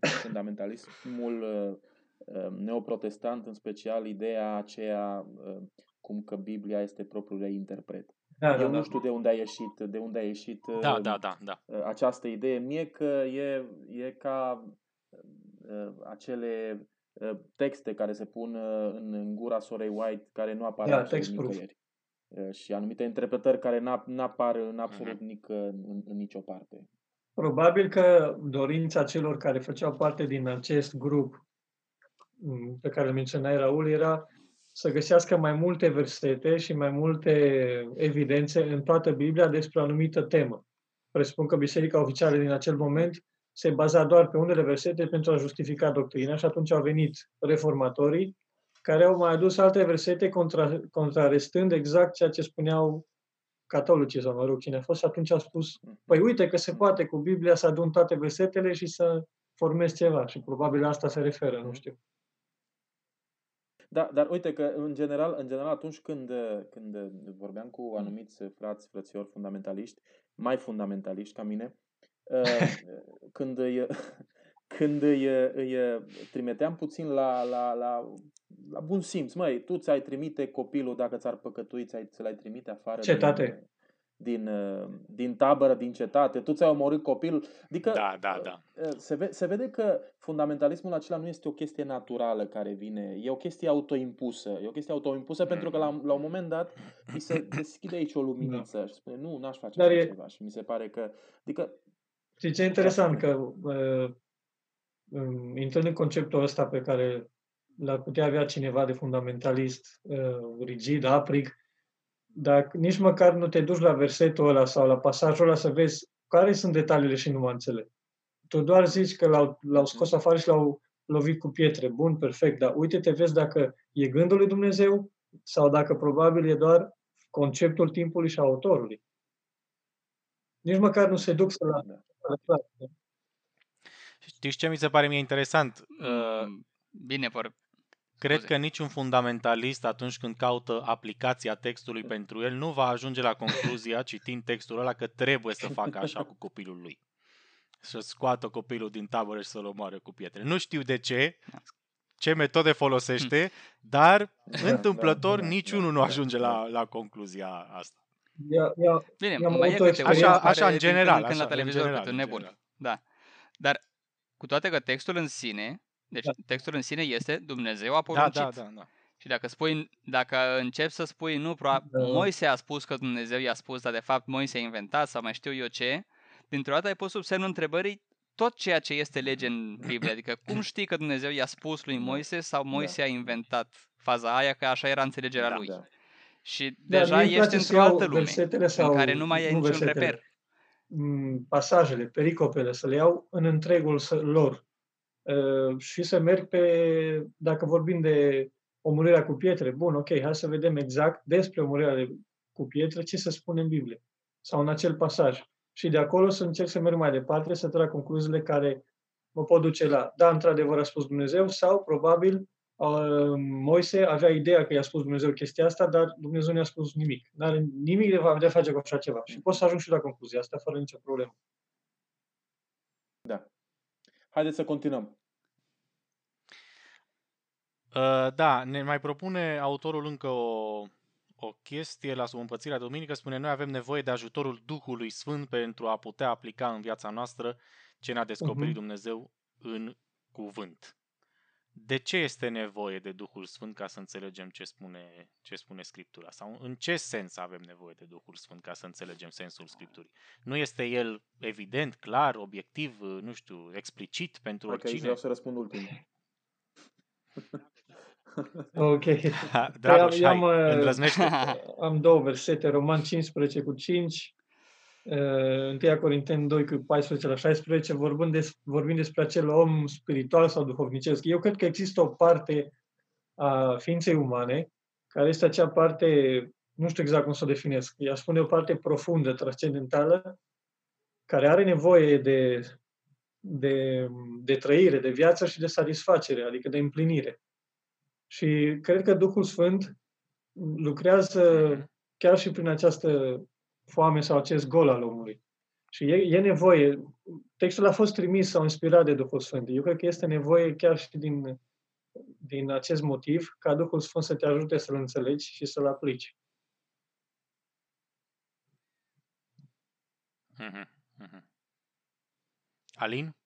în fundamentalismul uh, neoprotestant, în special ideea aceea uh, cum că Biblia este propriul ei interpret. Da, da, Eu da. nu știu de unde a ieșit, de unde a ieșit Da, uh, da, da, da. uh, această idee. Mie că e, e ca uh, acele uh, texte care se pun uh, în, în gura sorei White, care nu apar Da, absolut text proof. nicăieri. Uh, Și anumite interpretări care n- n-apar în absolut Mhm. nic, în, în nicio parte. Probabil că dorința celor care făceau parte din acest grup m, pe care îl menționai, Raul, era să găsească mai multe versete și mai multe evidențe în toată Biblia despre o anumită temă. Presupun că Biserica Oficială din acel moment se baza doar pe unele versete pentru a justifica doctrina și atunci au venit reformatorii care au mai adus alte versete contra, contrarestând exact ceea ce spuneau catolicii sau, mă rog, cine a fost și atunci au spus Păi uite că se poate cu Biblia să adun toate versetele și să formezi ceva și probabil la asta se referă, nu știu. Da, dar uite că în general, în general atunci când, când vorbeam cu anumiți frați, frățiori fundamentaliști, mai fundamentaliști ca mine, <laughs> uh, când îi, când îi, îi trimiteam puțin la, la, la, la bun simț, măi, tu ți-ai trimite copilul dacă ți-ar păcătui, ți-ai, ți l-ai trimite afară Cetate. din, din, uh, din tabără, din cetate, tu ți-ai omorât copilul. Adică Da, da, da. se, ve- se vede că fundamentalismul acela nu este o chestie naturală care vine, e o chestie autoimpusă. E o chestie autoimpusă Mhm. pentru că la, la un moment dat îi se deschide aici o luminiță și spune nu, n-aș face Dar așa e- ceva. Și mi se pare că, adică, Și ce interesant că uh, um, intrând în conceptul ăsta pe care l-ar putea avea cineva de fundamentalist uh, rigid, aprig, dar nici măcar nu te duci la versetul ăla sau la pasajul ăla să vezi care sunt detaliile și nuanțele. Tu doar zici că l-au, l-au scos afară și l-au lovit cu pietre. Bun, perfect, dar uite-te, vezi dacă e gândul lui Dumnezeu sau dacă probabil e doar conceptul timpului și a autorului. Nici măcar nu se duc să la, da. La Știți ce mi se pare mie interesant? Uh, Mm, Bine, vor. Cred Scuze. că niciun fundamentalist atunci când caută aplicația textului pentru el nu va ajunge la concluzia, <laughs> citind textul ăla, că trebuie să facă așa cu copilul lui. Să scoată copilul din tabără și să-l omoare cu pietre. Nu știu de ce, ce metode folosește, dar întâmplător da, da, niciunul nu da, ajunge da. la, la concluzia asta. Ia, ia, Bine, I-am mai e avut o câte unul experiență- Așa, care așa în din când general. când la Așa, în televizor general, câte un în nebun. general. Da. Dar cu toate că textul în sine, deci Da. textul în sine este Dumnezeu a Da, poruncit. da, da, da. Și dacă spui, dacă începi să spui nu, proba- Da. Moise a spus că Dumnezeu i-a spus, dar de fapt Moise a inventat sau mai știu eu ce, dintr-o dată ai pus sub semnul întrebării tot ceea ce este lege în Biblie. Adică cum știi că Dumnezeu i-a spus lui Da. Moise sau Moise a inventat faza aia, că așa era înțelegerea Da, lui. da. Și Da, deja mie îmi ești place să într-o iau altă lume versetele în sau care nu mai ai nu niciun versetele. reper. Pasajele, pericopele, să le iau în întregul lor uh, și să merg pe, dacă vorbim de omorârea cu pietre, bun, ok, hai să vedem exact despre omorârea cu pietre ce se spune în Biblie sau în acel pasaj. Și de acolo să încerc să merg mai departe, să trag concluziile care mă pot duce la, da, într-adevăr a spus Dumnezeu, sau probabil Moise avea ideea că i-a spus Dumnezeu chestia asta, dar Dumnezeu nu i-a spus nimic. Nu are nimic de, de a face cu așa ceva. Și pot să ajung și la concluzia asta fără nicio problemă. Da. Haideți să continuăm. Uh, da, ne mai propune autorul încă o, o chestie la subîmpățirea duminică. Spune, noi avem nevoie de ajutorul Duhului Sfânt pentru a putea aplica în viața noastră ce ne-a descoperit uh-huh. Dumnezeu în cuvânt. De ce este nevoie de Duhul Sfânt ca să înțelegem ce spune, ce spune Scriptura? Sau în ce sens avem nevoie de Duhul Sfânt ca să înțelegem sensul Scripturii? Nu este el evident, clar, obiectiv, nu știu, explicit pentru <laughs> okay, oricine? vreau să <laughs> răspund ultimul. ok. Dragoș, păi am, hai, am, <laughs> am două versete, Roman 15 cu 5 1 uh, Corinteni 2 cu 14 la 16, vorbind, des, vorbind despre acel om spiritual sau duhovnicesc. Eu cred că există o parte a ființei umane, care este acea parte, nu știu exact cum să o definesc, ea spune o parte profundă, transcendentală, care are nevoie de, de, de trăire, de viață și de satisfacere, adică de împlinire. Și cred că Duhul Sfânt lucrează chiar și prin această foame sau acest gol al omului. Și e, e nevoie, textul a fost trimis sau inspirat de Duhul Sfânt. Eu cred că este nevoie chiar și din, din acest motiv ca Duhul Sfânt să te ajute să-l înțelegi și să-l aplici. Mm-hmm. Mm-hmm. Alin?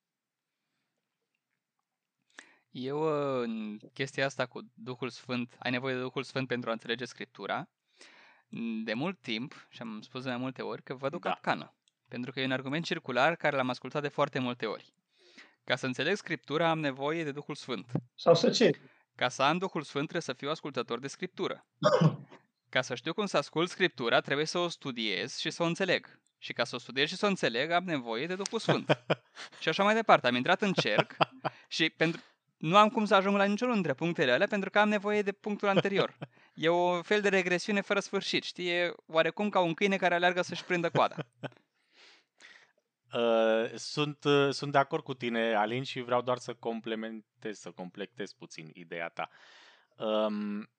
Eu, în chestia asta cu Duhul Sfânt, ai nevoie de Duhul Sfânt pentru a înțelege Scriptura, de mult timp, și am spus de mai multe ori, că văd o da. capcană. Pentru că e un argument circular care l-am ascultat de foarte multe ori. Ca să înțeleg Scriptura am nevoie de Duhul Sfânt. Sau să ce? Ca să am Duhul Sfânt trebuie să fiu ascultător de Scriptură. <coughs> Ca să știu cum să ascult Scriptura, trebuie să o studiez și să o înțeleg. Și ca să o studiez și să o înțeleg, am nevoie de Duhul Sfânt. <laughs> și așa mai departe. Am intrat în cerc și pentru, nu am cum să ajung la niciunul dintre punctele alea pentru că am nevoie de punctul anterior. E o fel de regresiune fără sfârșit, știi? E oarecum ca un câine care aleargă să-și prindă coada. <laughs> Uh, sunt, uh, sunt de acord cu tine, Alin, și vreau doar să complementez, să completez puțin ideea ta. Um,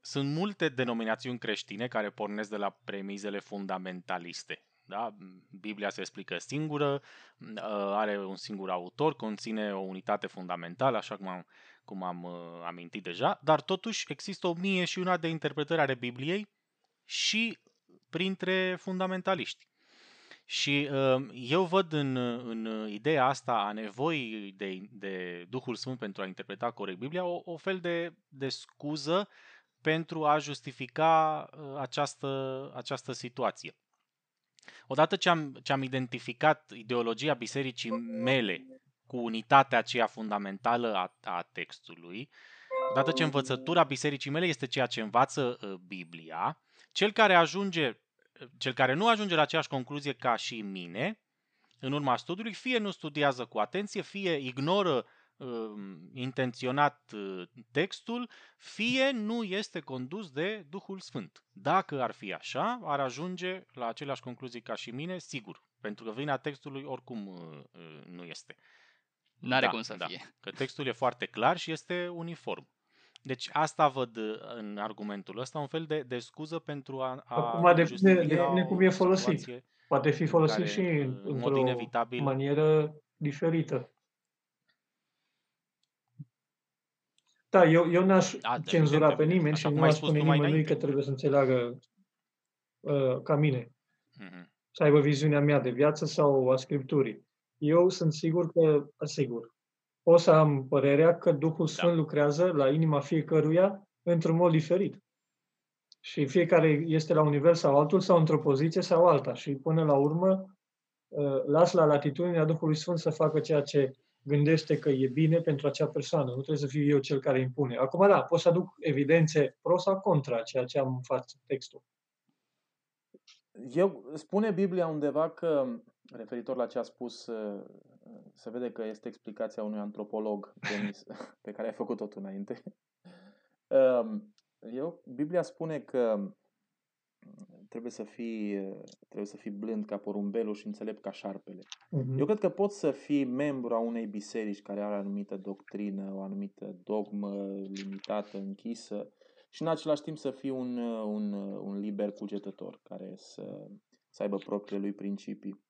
sunt multe denominațiuni creștine care pornesc de la premizele fundamentaliste. Da? Biblia se explică singură, uh, are un singur autor, conține o unitate fundamentală, așa cum am, cum am uh, amintit deja, dar totuși există o mie și una de interpretări ale Bibliei și printre fundamentaliști. Și uh, eu văd în, în ideea asta a nevoii de, de Duhul Sfânt pentru a interpreta corect Biblia o, o fel de, de scuză pentru a justifica uh, această, această situație. Odată ce am, ce am identificat ideologia bisericii mele cu unitatea aceea fundamentală a, a textului, odată ce învățătura bisericii mele este ceea ce învață uh, Biblia, cel care ajunge, cel care nu ajunge la aceeași concluzie ca și mine, în urma studiului, fie nu studiază cu atenție, fie ignoră Um, intenționat uh, textul, fie nu este condus de Duhul Sfânt. Dacă ar fi așa, ar ajunge la aceleași concluzii ca și mine, sigur, pentru că vina textului oricum uh, uh, nu este. N-are da, cum să da, fie. Că textul e foarte clar și este uniform. Deci asta văd în argumentul ăsta, un fel de, de scuză pentru a, a Acum depinde de, de cum e folosit. Poate fi folosit care, și într-o manieră diferită. Da, eu, eu n-aș da, cenzura pe nimeni și nu aș spune nimănui că trebuie să înțeleagă uh, ca mine. Mm-hmm. Să aibă viziunea mea de viață sau a Scripturii. Eu sunt sigur că, sigur, o să am părerea că Duhul da. Sfânt da. lucrează la inima fiecăruia într-un mod diferit. Și fiecare este la un nivel sau altul, sau într-o poziție sau alta. Și până la urmă, uh, las la latitudinea Duhului Sfânt să facă ceea ce gândește că e bine pentru acea persoană. Nu trebuie să fiu eu cel care impune. Acum, da, pot să aduc evidențe pro sau contra ceea ce am în față, textul. eu, spune Biblia undeva că, referitor la ce a spus, uh, se vede că este explicația unui antropolog, Denis, <laughs> pe care ai făcut tot înainte. <laughs> Um, eu, Biblia spune că trebuie să fii, trebuie să fii blând ca porumbelul și înțelept ca șarpele. Uh-huh. Eu cred că poți să fii membru a unei biserici care are o anumită doctrină, o anumită dogmă limitată, închisă și în același timp să fii un, un, un liber cugetător care să, să aibă propriile lui principii.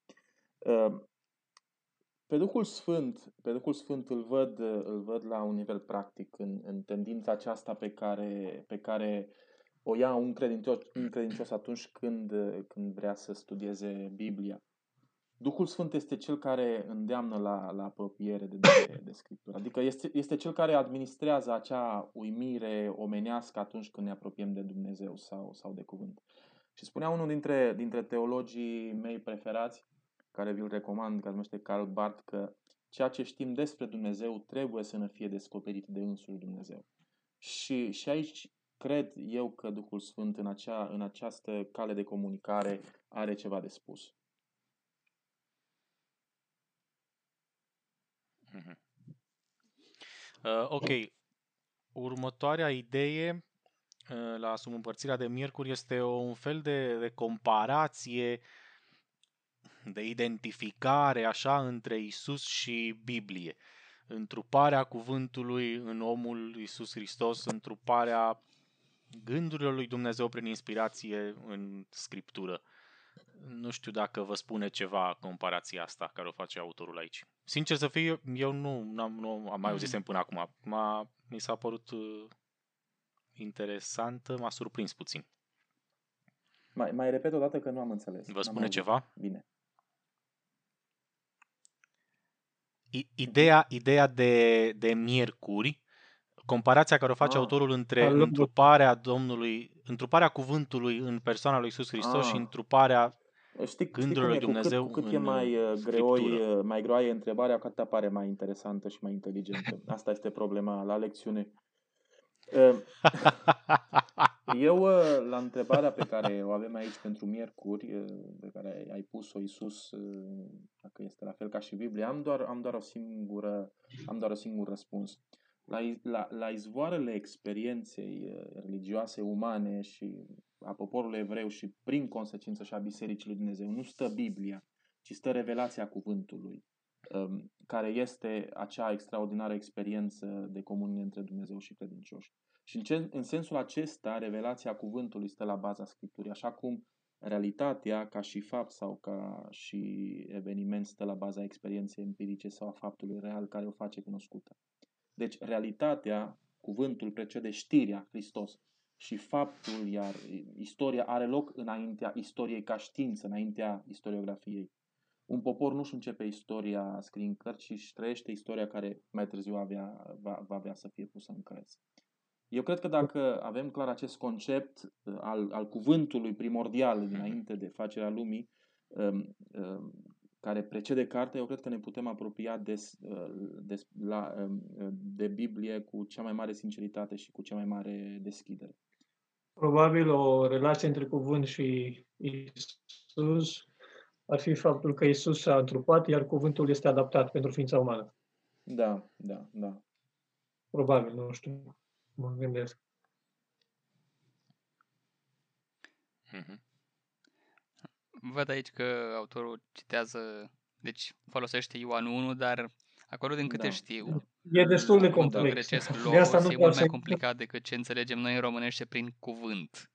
Pe Duhul Sfânt, pe Duhul Sfânt îl văd, îl văd la un nivel practic în, în tendința aceasta pe care, pe care o ia un credincios, un credincios atunci când, când vrea să studieze Biblia. Duhul Sfânt este cel care îndeamnă la, la apropiere de, de, de Scriptură. Adică este, este cel care administrează acea uimire omenească atunci când ne apropiem de Dumnezeu sau, sau de cuvânt. Și spunea unul dintre, dintre teologii mei preferați, care vi-l recomand, care se numește Karl Barth, că ceea ce știm despre Dumnezeu trebuie să ne fie descoperit de însuși Dumnezeu. Și, și aici cred eu că Duhul Sfânt în, acea, în această cale de comunicare are ceva de spus. Mm-hmm. Uh, ok. Următoarea idee uh, la împărțirea de miercuri este o, un fel de, de comparație, de identificare așa între Isus și Biblie. Întruparea cuvântului în omul Isus Hristos, întruparea gândurilor lui Dumnezeu prin inspirație în Scriptură. Nu știu dacă vă spune ceva comparația asta care o face autorul aici. Sincer să fiu, eu nu, am nu am mai auzisem până acum. M-a, mi s-a părut uh, interesantă, m-a surprins puțin. Mai, mai repet o dată că nu am înțeles. Vă spune ceva? Bine. Ideea, ideea de, de miercuri comparația care o face ah, autorul între întruparea Domnului, întruparea cuvântului în persoana lui Iisus Hristos ah. și întruparea Știi, gândurilor lui Dumnezeu Cu cât, cu cât e mai uh, greoi, uh, mai greoaie întrebarea, cu atât apare mai interesantă și mai inteligentă. Asta este problema la lecțiune. Uh, <laughs> eu, la întrebarea pe care o avem aici pentru miercuri, pe care ai pus-o Iisus, dacă este la fel ca și Biblia, am doar, am doar, o, singură, am doar o singur răspuns. La, la, la izvoarele experienței uh, religioase umane și a poporului evreu și prin consecință și a Bisericii lui Dumnezeu nu stă Biblia, ci stă revelația cuvântului, um, care este acea extraordinară experiență de comunie între Dumnezeu și credincioși. Și în, ce, în sensul acesta, revelația cuvântului stă la baza Scripturii, așa cum realitatea, ca și fapt sau ca și eveniment, stă la baza experienței empirice sau a faptului real care o face cunoscută. Deci realitatea, cuvântul precede știrea, Hristos. Și faptul, iar istoria are loc înaintea istoriei ca știință, înaintea istoriografiei. Un popor nu-și începe istoria scriind cărți, ci își trăiește istoria care mai târziu avea, va, va avea să fie pusă în cărți. Eu cred că dacă avem clar acest concept uh, al, al cuvântului primordial dinainte de facerea lumii, um, um, care precede cartea, eu cred că ne putem apropia de, de, la, de Biblie cu cea mai mare sinceritate și cu cea mai mare deschidere. Probabil o relație între cuvânt și Isus ar fi faptul că Isus s-a întrupat, iar cuvântul este adaptat pentru ființa umană. Da, da, da. Probabil, nu știu. Mă gândesc. Mm-hmm. Văd aici că autorul citează, deci folosește Ioan 1, dar acolo din câte da. știu, e destul de complex. Grecesc logos, de asta nu e mult mai complicat decât ce înțelegem noi în românește prin cuvânt.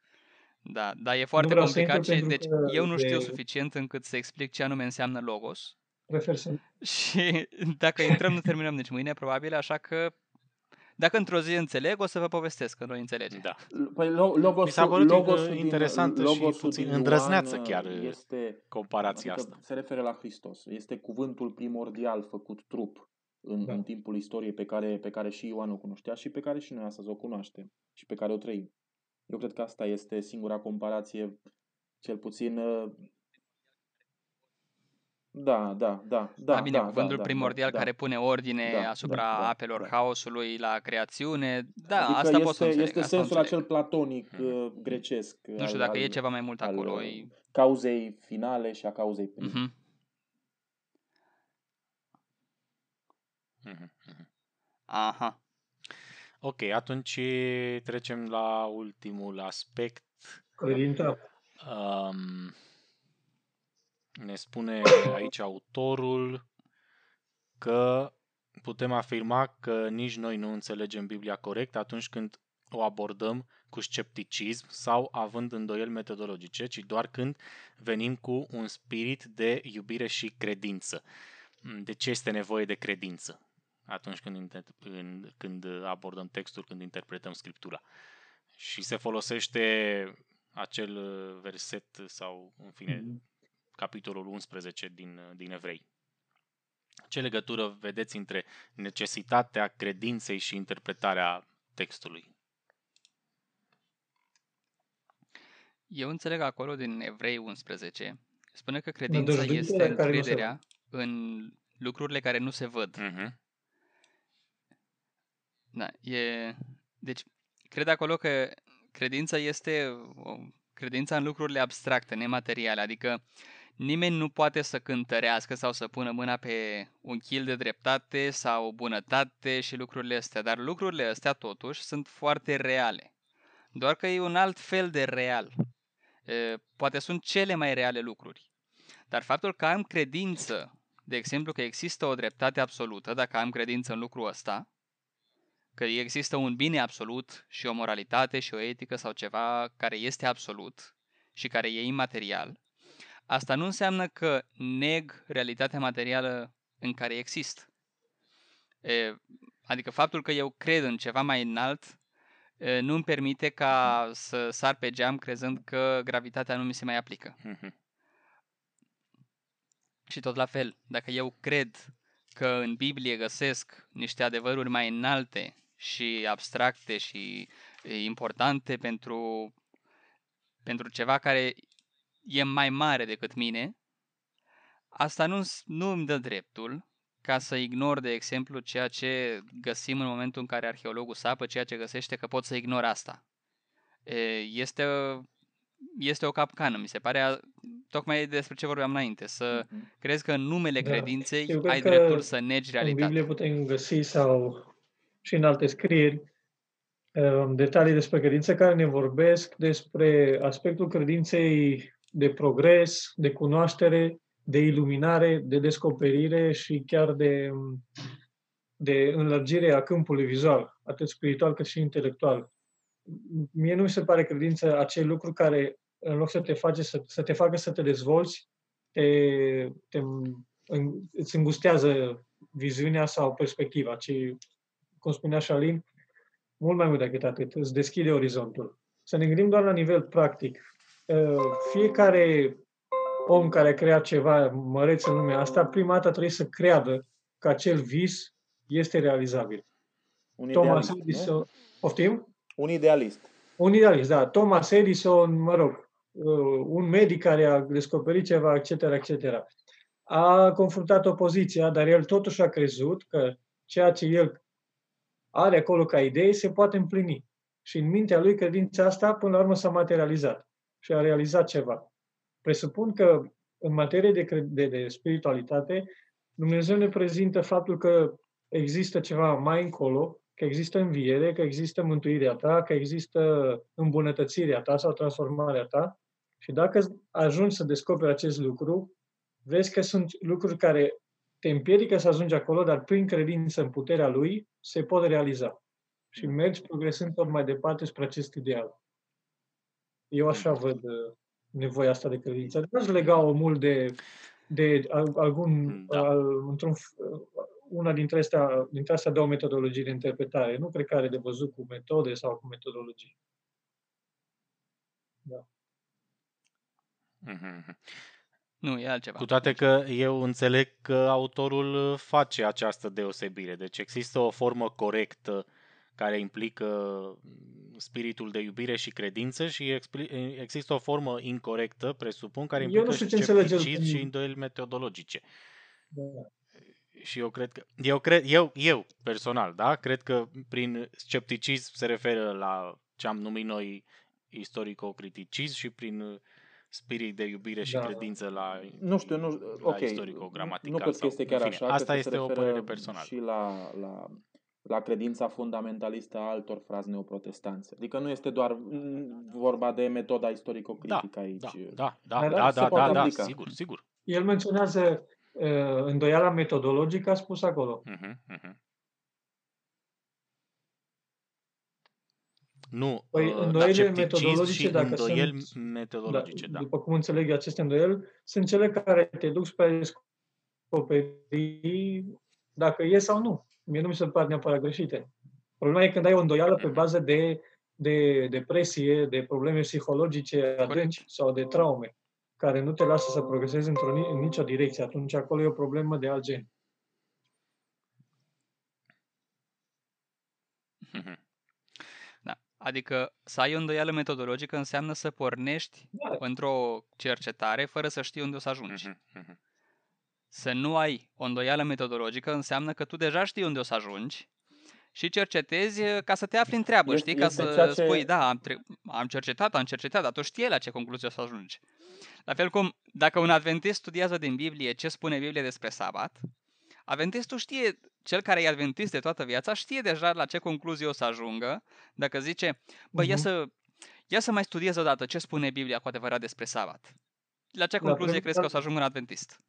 Da, dar e foarte complicat și deci eu nu știu de... suficient încât să explic ce anume înseamnă logos. Prefer să... <laughs> Și dacă intrăm, nu terminăm nici mâine, probabil, așa că dacă într-o zi înțeleg, o să vă povestesc că noi înțelegem. Da. Păi logosul, Mi s-a părut logosul interesant și puțin îndrăzneață chiar este, comparația adică asta. Se referă la Hristos. Este cuvântul primordial făcut trup în, da. în timpul istoriei pe care, pe care și Ioan o cunoștea și pe care și noi astăzi o cunoaștem și pe care o trăim. Eu cred că asta este singura comparație, cel puțin Da, da, da, da. Da, bine, da, cuvântul da, primordial da, care pune ordine Da, asupra da, da, apelor da. haosului la creațiune. Da, adică asta este, pot să înțeleg. Este asta o sensul înțeleg. acel platonic Mhm. uh, grecesc. Nu știu al- dacă e al- ceva mai mult al, acolo. uh, E... cauzei finale și a cauzei prime. Mhm. Mhm, mhm. Aha. Ok, atunci trecem la ultimul aspect. Credința. Um, ne spune aici autorul că putem afirma că nici noi nu înțelegem Biblia corect atunci când o abordăm cu scepticism sau având îndoieli metodologice, ci doar când venim cu un spirit de iubire și credință. De ce este nevoie de credință atunci când, inter- în, când abordăm textul, când interpretăm Scriptura? Și se folosește acel uh, verset sau, în fine, Mhm. capitolul 11 din, uh, din Evrei. Ce legătură vedeți între necesitatea credinței și interpretarea textului? Eu înțeleg acolo din Evrei 11, spune că credința Nădăjduirea este care nu se încrederea în lucrurile care nu se văd. Uh-huh. Da, e... Deci, cred acolo că credința este o credința în lucrurile abstracte, nemateriale, adică nimeni nu poate să cântărească sau să pună mâna pe un chil de dreptate sau bunătate și lucrurile astea, dar lucrurile astea totuși sunt foarte reale. Doar că e un alt fel de real. E, Poate sunt cele mai reale lucruri. Dar faptul că am credință, de exemplu că există o dreptate absolută, dacă am credință în lucrul ăsta, că există un bine absolut și o moralitate și o etică sau ceva care este absolut și care e imaterial, asta nu înseamnă că neg realitatea materială în care există. E, adică faptul că eu cred în ceva mai înalt e, nu îmi permite ca să sar pe geam crezând că gravitatea nu mi se mai aplică. Uh-huh. Și tot la fel, dacă eu cred că în Biblie găsesc niște adevăruri mai înalte și abstracte și e, importante pentru, pentru ceva care e mai mare decât mine, asta nu, nu îmi dă dreptul ca să ignor, de exemplu, ceea ce găsim în momentul în care arheologul sapă, ceea ce găsește că pot să ignor asta. E, Este, este o capcană, mi se pare, a- tocmai despre ce vorbeam înainte, să Mhm. crezi că în numele Da. credinței Eu cred ai că dreptul să negi În Biblie realitatea. putem găsi sau și în alte scrieri um, detalii despre credință care ne vorbesc despre aspectul credinței de progres, de cunoaștere, de iluminare, de descoperire și chiar de, um, de înlărgire a câmpului vizual, atât spiritual cât și intelectual. Mie nu mi se pare credință acel lucru care, în loc să te, face, să, să te facă să te dezvolți, te, te, în- îți îngustează viziunea sau perspectiva, ci, cum spunea Șalin, mult mai mult decât atât, îți deschide orizontul. Să ne gândim doar la nivel practic. Uh, Fiecare om care a creat ceva măreț în lumea asta, prima dată trebuie să creadă că acel vis este realizabil. Un Thomas idealist, nu? Edison, poftim? Un idealist. Un idealist, da. Thomas Edison, mă rog, uh, un medic care a descoperit ceva, etc., etc. A confruntat opoziția, dar el totuși a crezut că ceea ce el are acolo ca idee se poate împlini. Și în mintea lui credința asta, până la urmă, s-a materializat și a realizat ceva. Presupun că în materie de, cre- de, de spiritualitate, Dumnezeu ne prezintă faptul că există ceva mai încolo, că există înviere, că există mântuirea ta, că există îmbunătățirea ta sau transformarea ta. Și dacă ajungi să descoperi acest lucru, vezi că sunt lucruri care te împiedică să ajungi acolo, dar prin credință în puterea lui se pot realiza. Și mergi progresând tot mai departe spre acest ideal. Eu așa văd uh, nevoia asta de credință. Nu aș lega-o mult de, de al- algun, Da. al, într-un, f- una dintre astea, dintre astea două metodologii de interpretare. Nu cred că are de văzut cu metode sau cu metodologii. Mhm. Nu, e altceva. Cu toate că eu înțeleg că autorul face această deosebire. Deci există o formă corectă care implică spiritul de iubire și credință și expli- există o formă incorrectă, presupun, care Eu implică nu știu ce înțelege scepticism el și prin- îndoieli metodologice. Da. Și eu cred că, eu, cred, eu, eu personal, da, cred că prin scepticism se referă la ce am numit noi istorico-criticism și prin uh, spirit de iubire și Da. credință la, Nu știu, nu, la ok. istorico-gramatical. Nu cred că sau- este în chiar fine, așa. Asta cred că este se o referă părere personală. Și la, la, la credința fundamentalistă a altor frazi neoprotestanți. Adică nu este doar mm, vorba de metoda istorico-critică aici. Da, da, da, Dar da, se da, poate da, da, aplica. sigur, sigur. El menționează uh, îndoiala metodologică, a spus acolo. Mhm, mhm. Nu, Păi, uh, da, îndoielile scepticism metodologice, și dacă îndoieli sunt- metodologice, da. După cum înțeleg eu aceste îndoieli, sunt cele care te duc spre a descoperi dacă e sau nu. Mie nu mi se par neapărat greșite. Problema e când ai o îndoială pe Mhm. bază de, de depresie, de probleme psihologice adânci sau de traume, care nu te lasă să progresezi într-o, ni- în nicio direcție. Atunci acolo e o problemă de alt gen. Mhm. Da. Adică să ai o îndoială metodologică înseamnă să pornești Da. într-o cercetare fără să știi unde o să ajungi. Mhm, mhm. Să nu ai o îndoială metodologică înseamnă că tu deja știi unde o să ajungi și cercetezi eh, ca să te afli în treabă, Este- știi? Ca este să ceea ce- spui, da, am, tre- am cercetat, am cercetat, dar tu știi la ce concluzie o să ajungi. La fel cum dacă un adventist studiază din Biblie ce spune Biblia despre sabat, adventistul știe, cel care e adventist de toată viața, știe deja la ce concluzie o să ajungă dacă zice, bă, ia Mhm. să, ia să mai studiez odată ce spune Biblia cu adevărat despre sabat. La ce La concluzie prim- crezi că o să ajungă un adventist?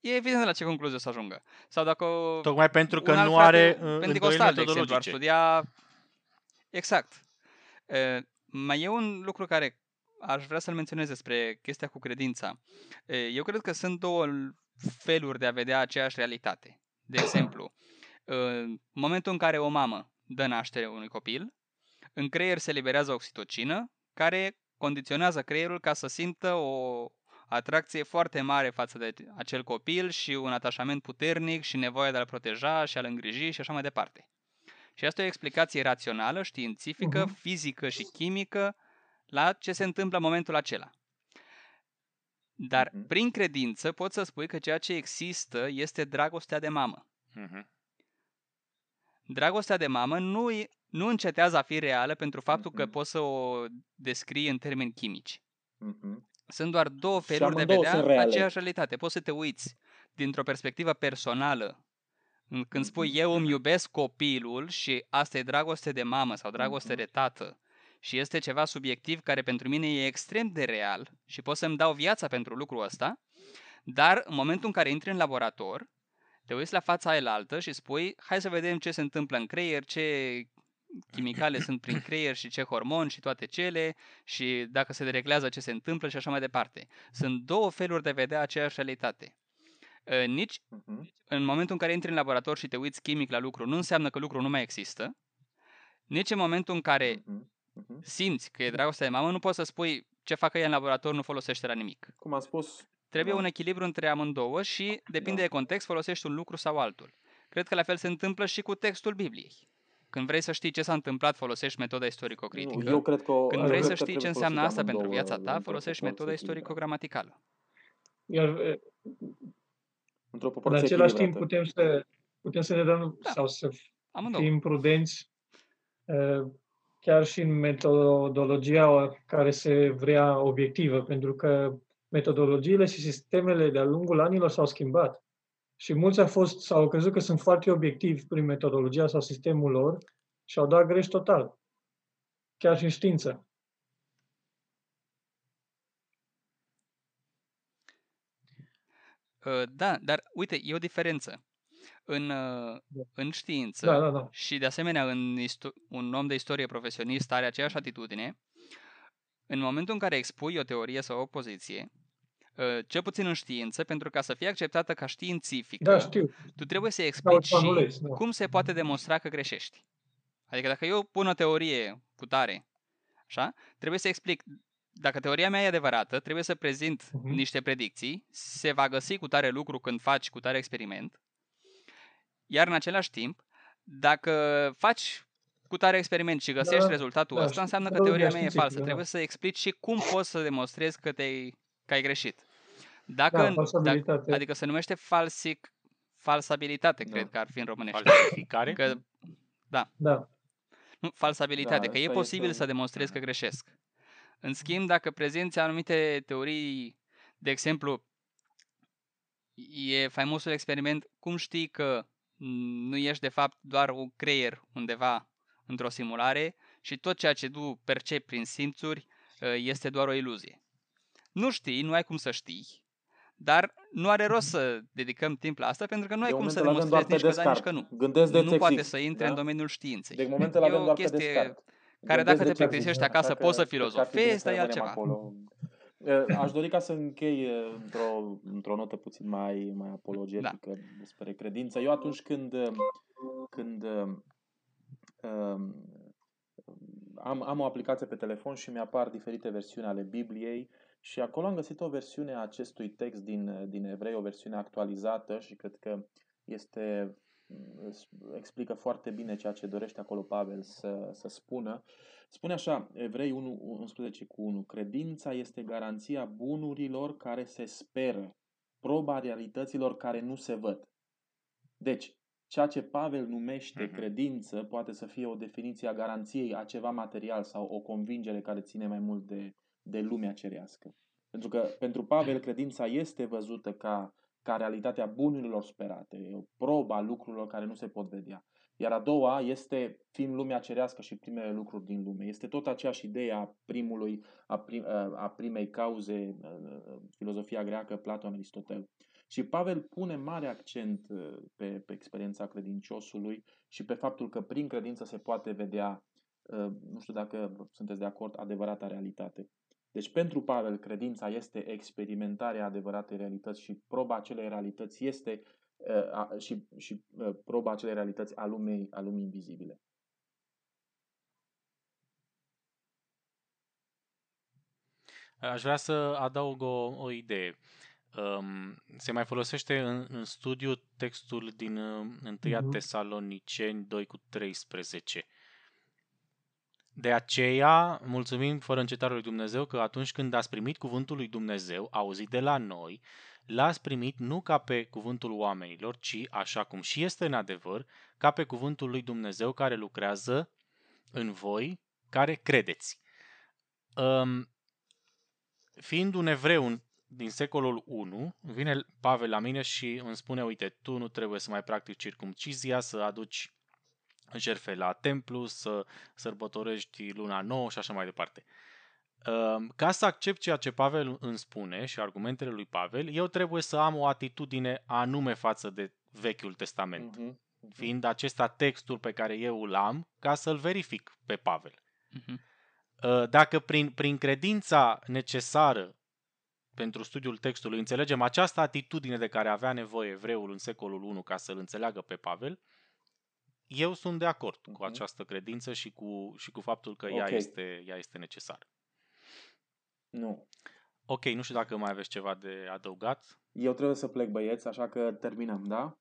E evident la ce concluzie o să ajungă. Sau dacă o- Tocmai pentru că un alt nu frate are uh, îndoieli pentecostal, de exemplu, ar metodologice. studia... Exact. E, mai e un lucru care aș vrea să-l menționez despre chestia cu credința. E, eu cred că sunt două feluri de a vedea aceeași realitate. De exemplu, în momentul în care o mamă dă naștere unui copil, în creier se liberează oxitocină, care condiționează creierul ca să simtă o atracție foarte mare față de acel copil și un atașament puternic și nevoia de a-l proteja și a-l îngriji și așa mai departe. Și asta e o explicație rațională, științifică, Mhm. fizică și chimică la ce se întâmplă în momentul acela. Dar Mhm. prin credință poți să spui că ceea ce există este dragostea de mamă. Mhm. Dragostea de mamă nu, e- nu încetează a fi reală pentru faptul că Mhm. poți să o descrii în termeni chimici. Mhm. Sunt doar două Și feluri de a amândouă vedea sunt reale. aceeași realitate. Poți să te uiți dintr-o perspectivă personală. În- Când spui eu îmi iubesc copilul și asta e dragoste de mamă sau dragoste Mhm. de tată și este ceva subiectiv care pentru mine e extrem de real și pot să-mi dau viața pentru lucrul ăsta, dar în momentul în care intri în laborator, te uiți la fața aia altă și spui hai să vedem ce se întâmplă în creier, ce chimicale sunt prin creier și ce hormoni și toate cele și dacă se dereglează ce se întâmplă și așa mai departe. Sunt două feluri de a vedea aceeași realitate. Uh, Nici Mhm. în momentul în care intri în laborator și te uiți chimic la lucru, nu înseamnă că lucrul nu mai există. Nici în momentul în care Mhm. Mhm. simți că e dragostea de mamă, nu poți să spui ce facă ea în laborator nu folosește la nimic. Cum am spus, Trebuie Da. un echilibru între amândouă și, depinde Da. de context, folosești un lucru sau altul. Cred că la fel se întâmplă și cu textul Bibliei. Când vrei să știi ce s-a întâmplat, folosești metoda istorico-critică. nu, eu cred că o- Când eu vrei cred să că știi ce trebuie înseamnă folosite asta pentru amândouă viața ta, într-o folosești proporție metoda echilibrată. istorico-gramaticală. Iar e, Într-o în proporție același timp echilibrată. putem să, putem să ne dăm Da. sau să Amândouă. fim prudenți uh, chiar și în metodologia care se vrea obiectivă, pentru că metodologiile și sistemele de-a lungul anilor s-au schimbat. Și mulți au fost, s-au crezut că sunt foarte obiectivi prin metodologia sau sistemul lor și au dat greș total. Chiar și în știință. Uh, Da, dar uite, e o diferență. În, uh, în știință Da, da, da. și de asemenea în isto- un om de istorie profesionist are aceeași atitudine, în momentul în care expui o teorie sau o poziție, uh, cel puțin în știință, pentru ca să fie acceptată ca științifică, Da, știu. tu trebuie să Sau explici și anulezi, da. cum se poate demonstra că greșești. Adică dacă eu pun o teorie cu tare, așa, trebuie să explic dacă teoria mea e adevărată, trebuie să prezint Mhm. niște predicții, se va găsi cu tare lucru când faci cu tare experiment, iar în același timp, dacă faci cu tare experiment și găsești Da, rezultatul da, ăsta, știu. înseamnă că Metodologia teoria mea e falsă. științifică, da. Trebuie să explici și cum poți să demonstrezi că, te că ai greșit. Dacă, Da, dacă, falsabilitate. adică se numește falsic, falsabilitate, Da. cred că ar fi în românește. Falsificare? Că, da, Da. nu, falsabilitate, Da, că e asta posibil este să un- demonstrezi că da. greșesc. În schimb, dacă prezinți anumite teorii, de exemplu, e faimosul experiment, cum știi că mm, nu ești de fapt doar un creier undeva într-o simulare și tot ceea ce tu percepi prin simțuri uh, este doar o iluzie. Nu știi, nu ai cum să știi, dar nu are rost să dedicăm timp la asta pentru că nu ai De cum să moment îl avem doar demonstrezi pe nici că da, nici descart. că nu. Gândesc de Nu poate fix, să intre da? în domeniul științei. De moment îl E avem o doar pe chestie descart. care Gândesc dacă de te ce plictisești ar fi, acasă așa poți să că cred că ar fi filozofezi, bine dar e să rămânem altceva. Acolo. Eh, Aș dori ca să închei eh, într-o, într-o notă puțin mai, mai apologetică Da. despre credință. Eu atunci când, eh, când eh, um, am, am o aplicație pe telefon și mi-apar diferite versiuni ale Bibliei și acolo am găsit o versiune a acestui text din, din Evrei, o versiune actualizată și cred că este explică foarte bine ceea ce dorește acolo Pavel să, să spună. Spune așa, Evrei 1, 11 cu 1, credința este garanția bunurilor care se speră, proba realităților care nu se văd. Deci, ceea ce Pavel numește Mhm. credință poate să fie o definiție a garanției a ceva material sau o convingere care ține mai mult de, de lumea cerească. Pentru că pentru Pavel credința este văzută ca, ca realitatea bunurilor sperate, e o probă a lucrurilor care nu se pot vedea. Iar a doua este fiind lumea cerească și primele lucruri din lume. Este tot aceeași idee a primului, a, prim, a primei cauze, filozofia greacă, Platon, Aristotel. Și Pavel pune mare accent pe, pe experiența credinciosului și pe faptul că prin credință se poate vedea, nu știu dacă sunteți de acord, adevărata realitate. Deci pentru Pavel credința este experimentarea adevăratei realități și proba acelei realități este uh, și, și uh, proba acelei realități a lumii, a lumii invizibile. Aș vrea să adaug o, o idee. Um, se mai folosește în, în studiu textul din uh, 1 uh-huh. Tesaloniceni 2 cu 13. De aceea, mulțumim fără încetare lui Dumnezeu că atunci când ați primit cuvântul lui Dumnezeu, auzit de la noi, l-ați primit nu ca pe cuvântul oamenilor, ci, așa cum și este în adevăr, ca pe cuvântul lui Dumnezeu care lucrează în voi, care credeți. Um, fiind un evreu din secolul 1, vine Pavel la mine și îmi spune, uite, tu nu trebuie să mai practici circumcizia, să aduci jerfe la templu, să sărbătorești luna nouă și așa mai departe. Ca să accept ceea ce Pavel îmi spune și argumentele lui Pavel, eu trebuie să am o atitudine anume față de Vechiul Testament, uh-huh. fiind acesta textul pe care eu îl am, ca să-l verific pe Pavel. Uh-huh. Dacă prin, prin credința necesară pentru studiul textului înțelegem această atitudine de care avea nevoie evreul în secolul 1 ca să-l înțeleagă pe Pavel, eu sunt de acord uh-huh. cu această credință și cu, și cu faptul că okay. ea, este, ea este necesară. Nu. Ok, nu știu dacă mai aveți ceva de adăugat. Eu trebuie să plec, băieți, așa că terminăm, da?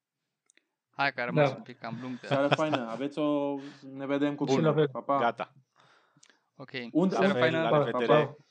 Hai că a rămas da. un pic cam lung. De... Seară faină, aveți o... Ne vedem cu bine. Pa, pa. Gata. Ok. Unde? Seară faină. La revedere. Pa, pa.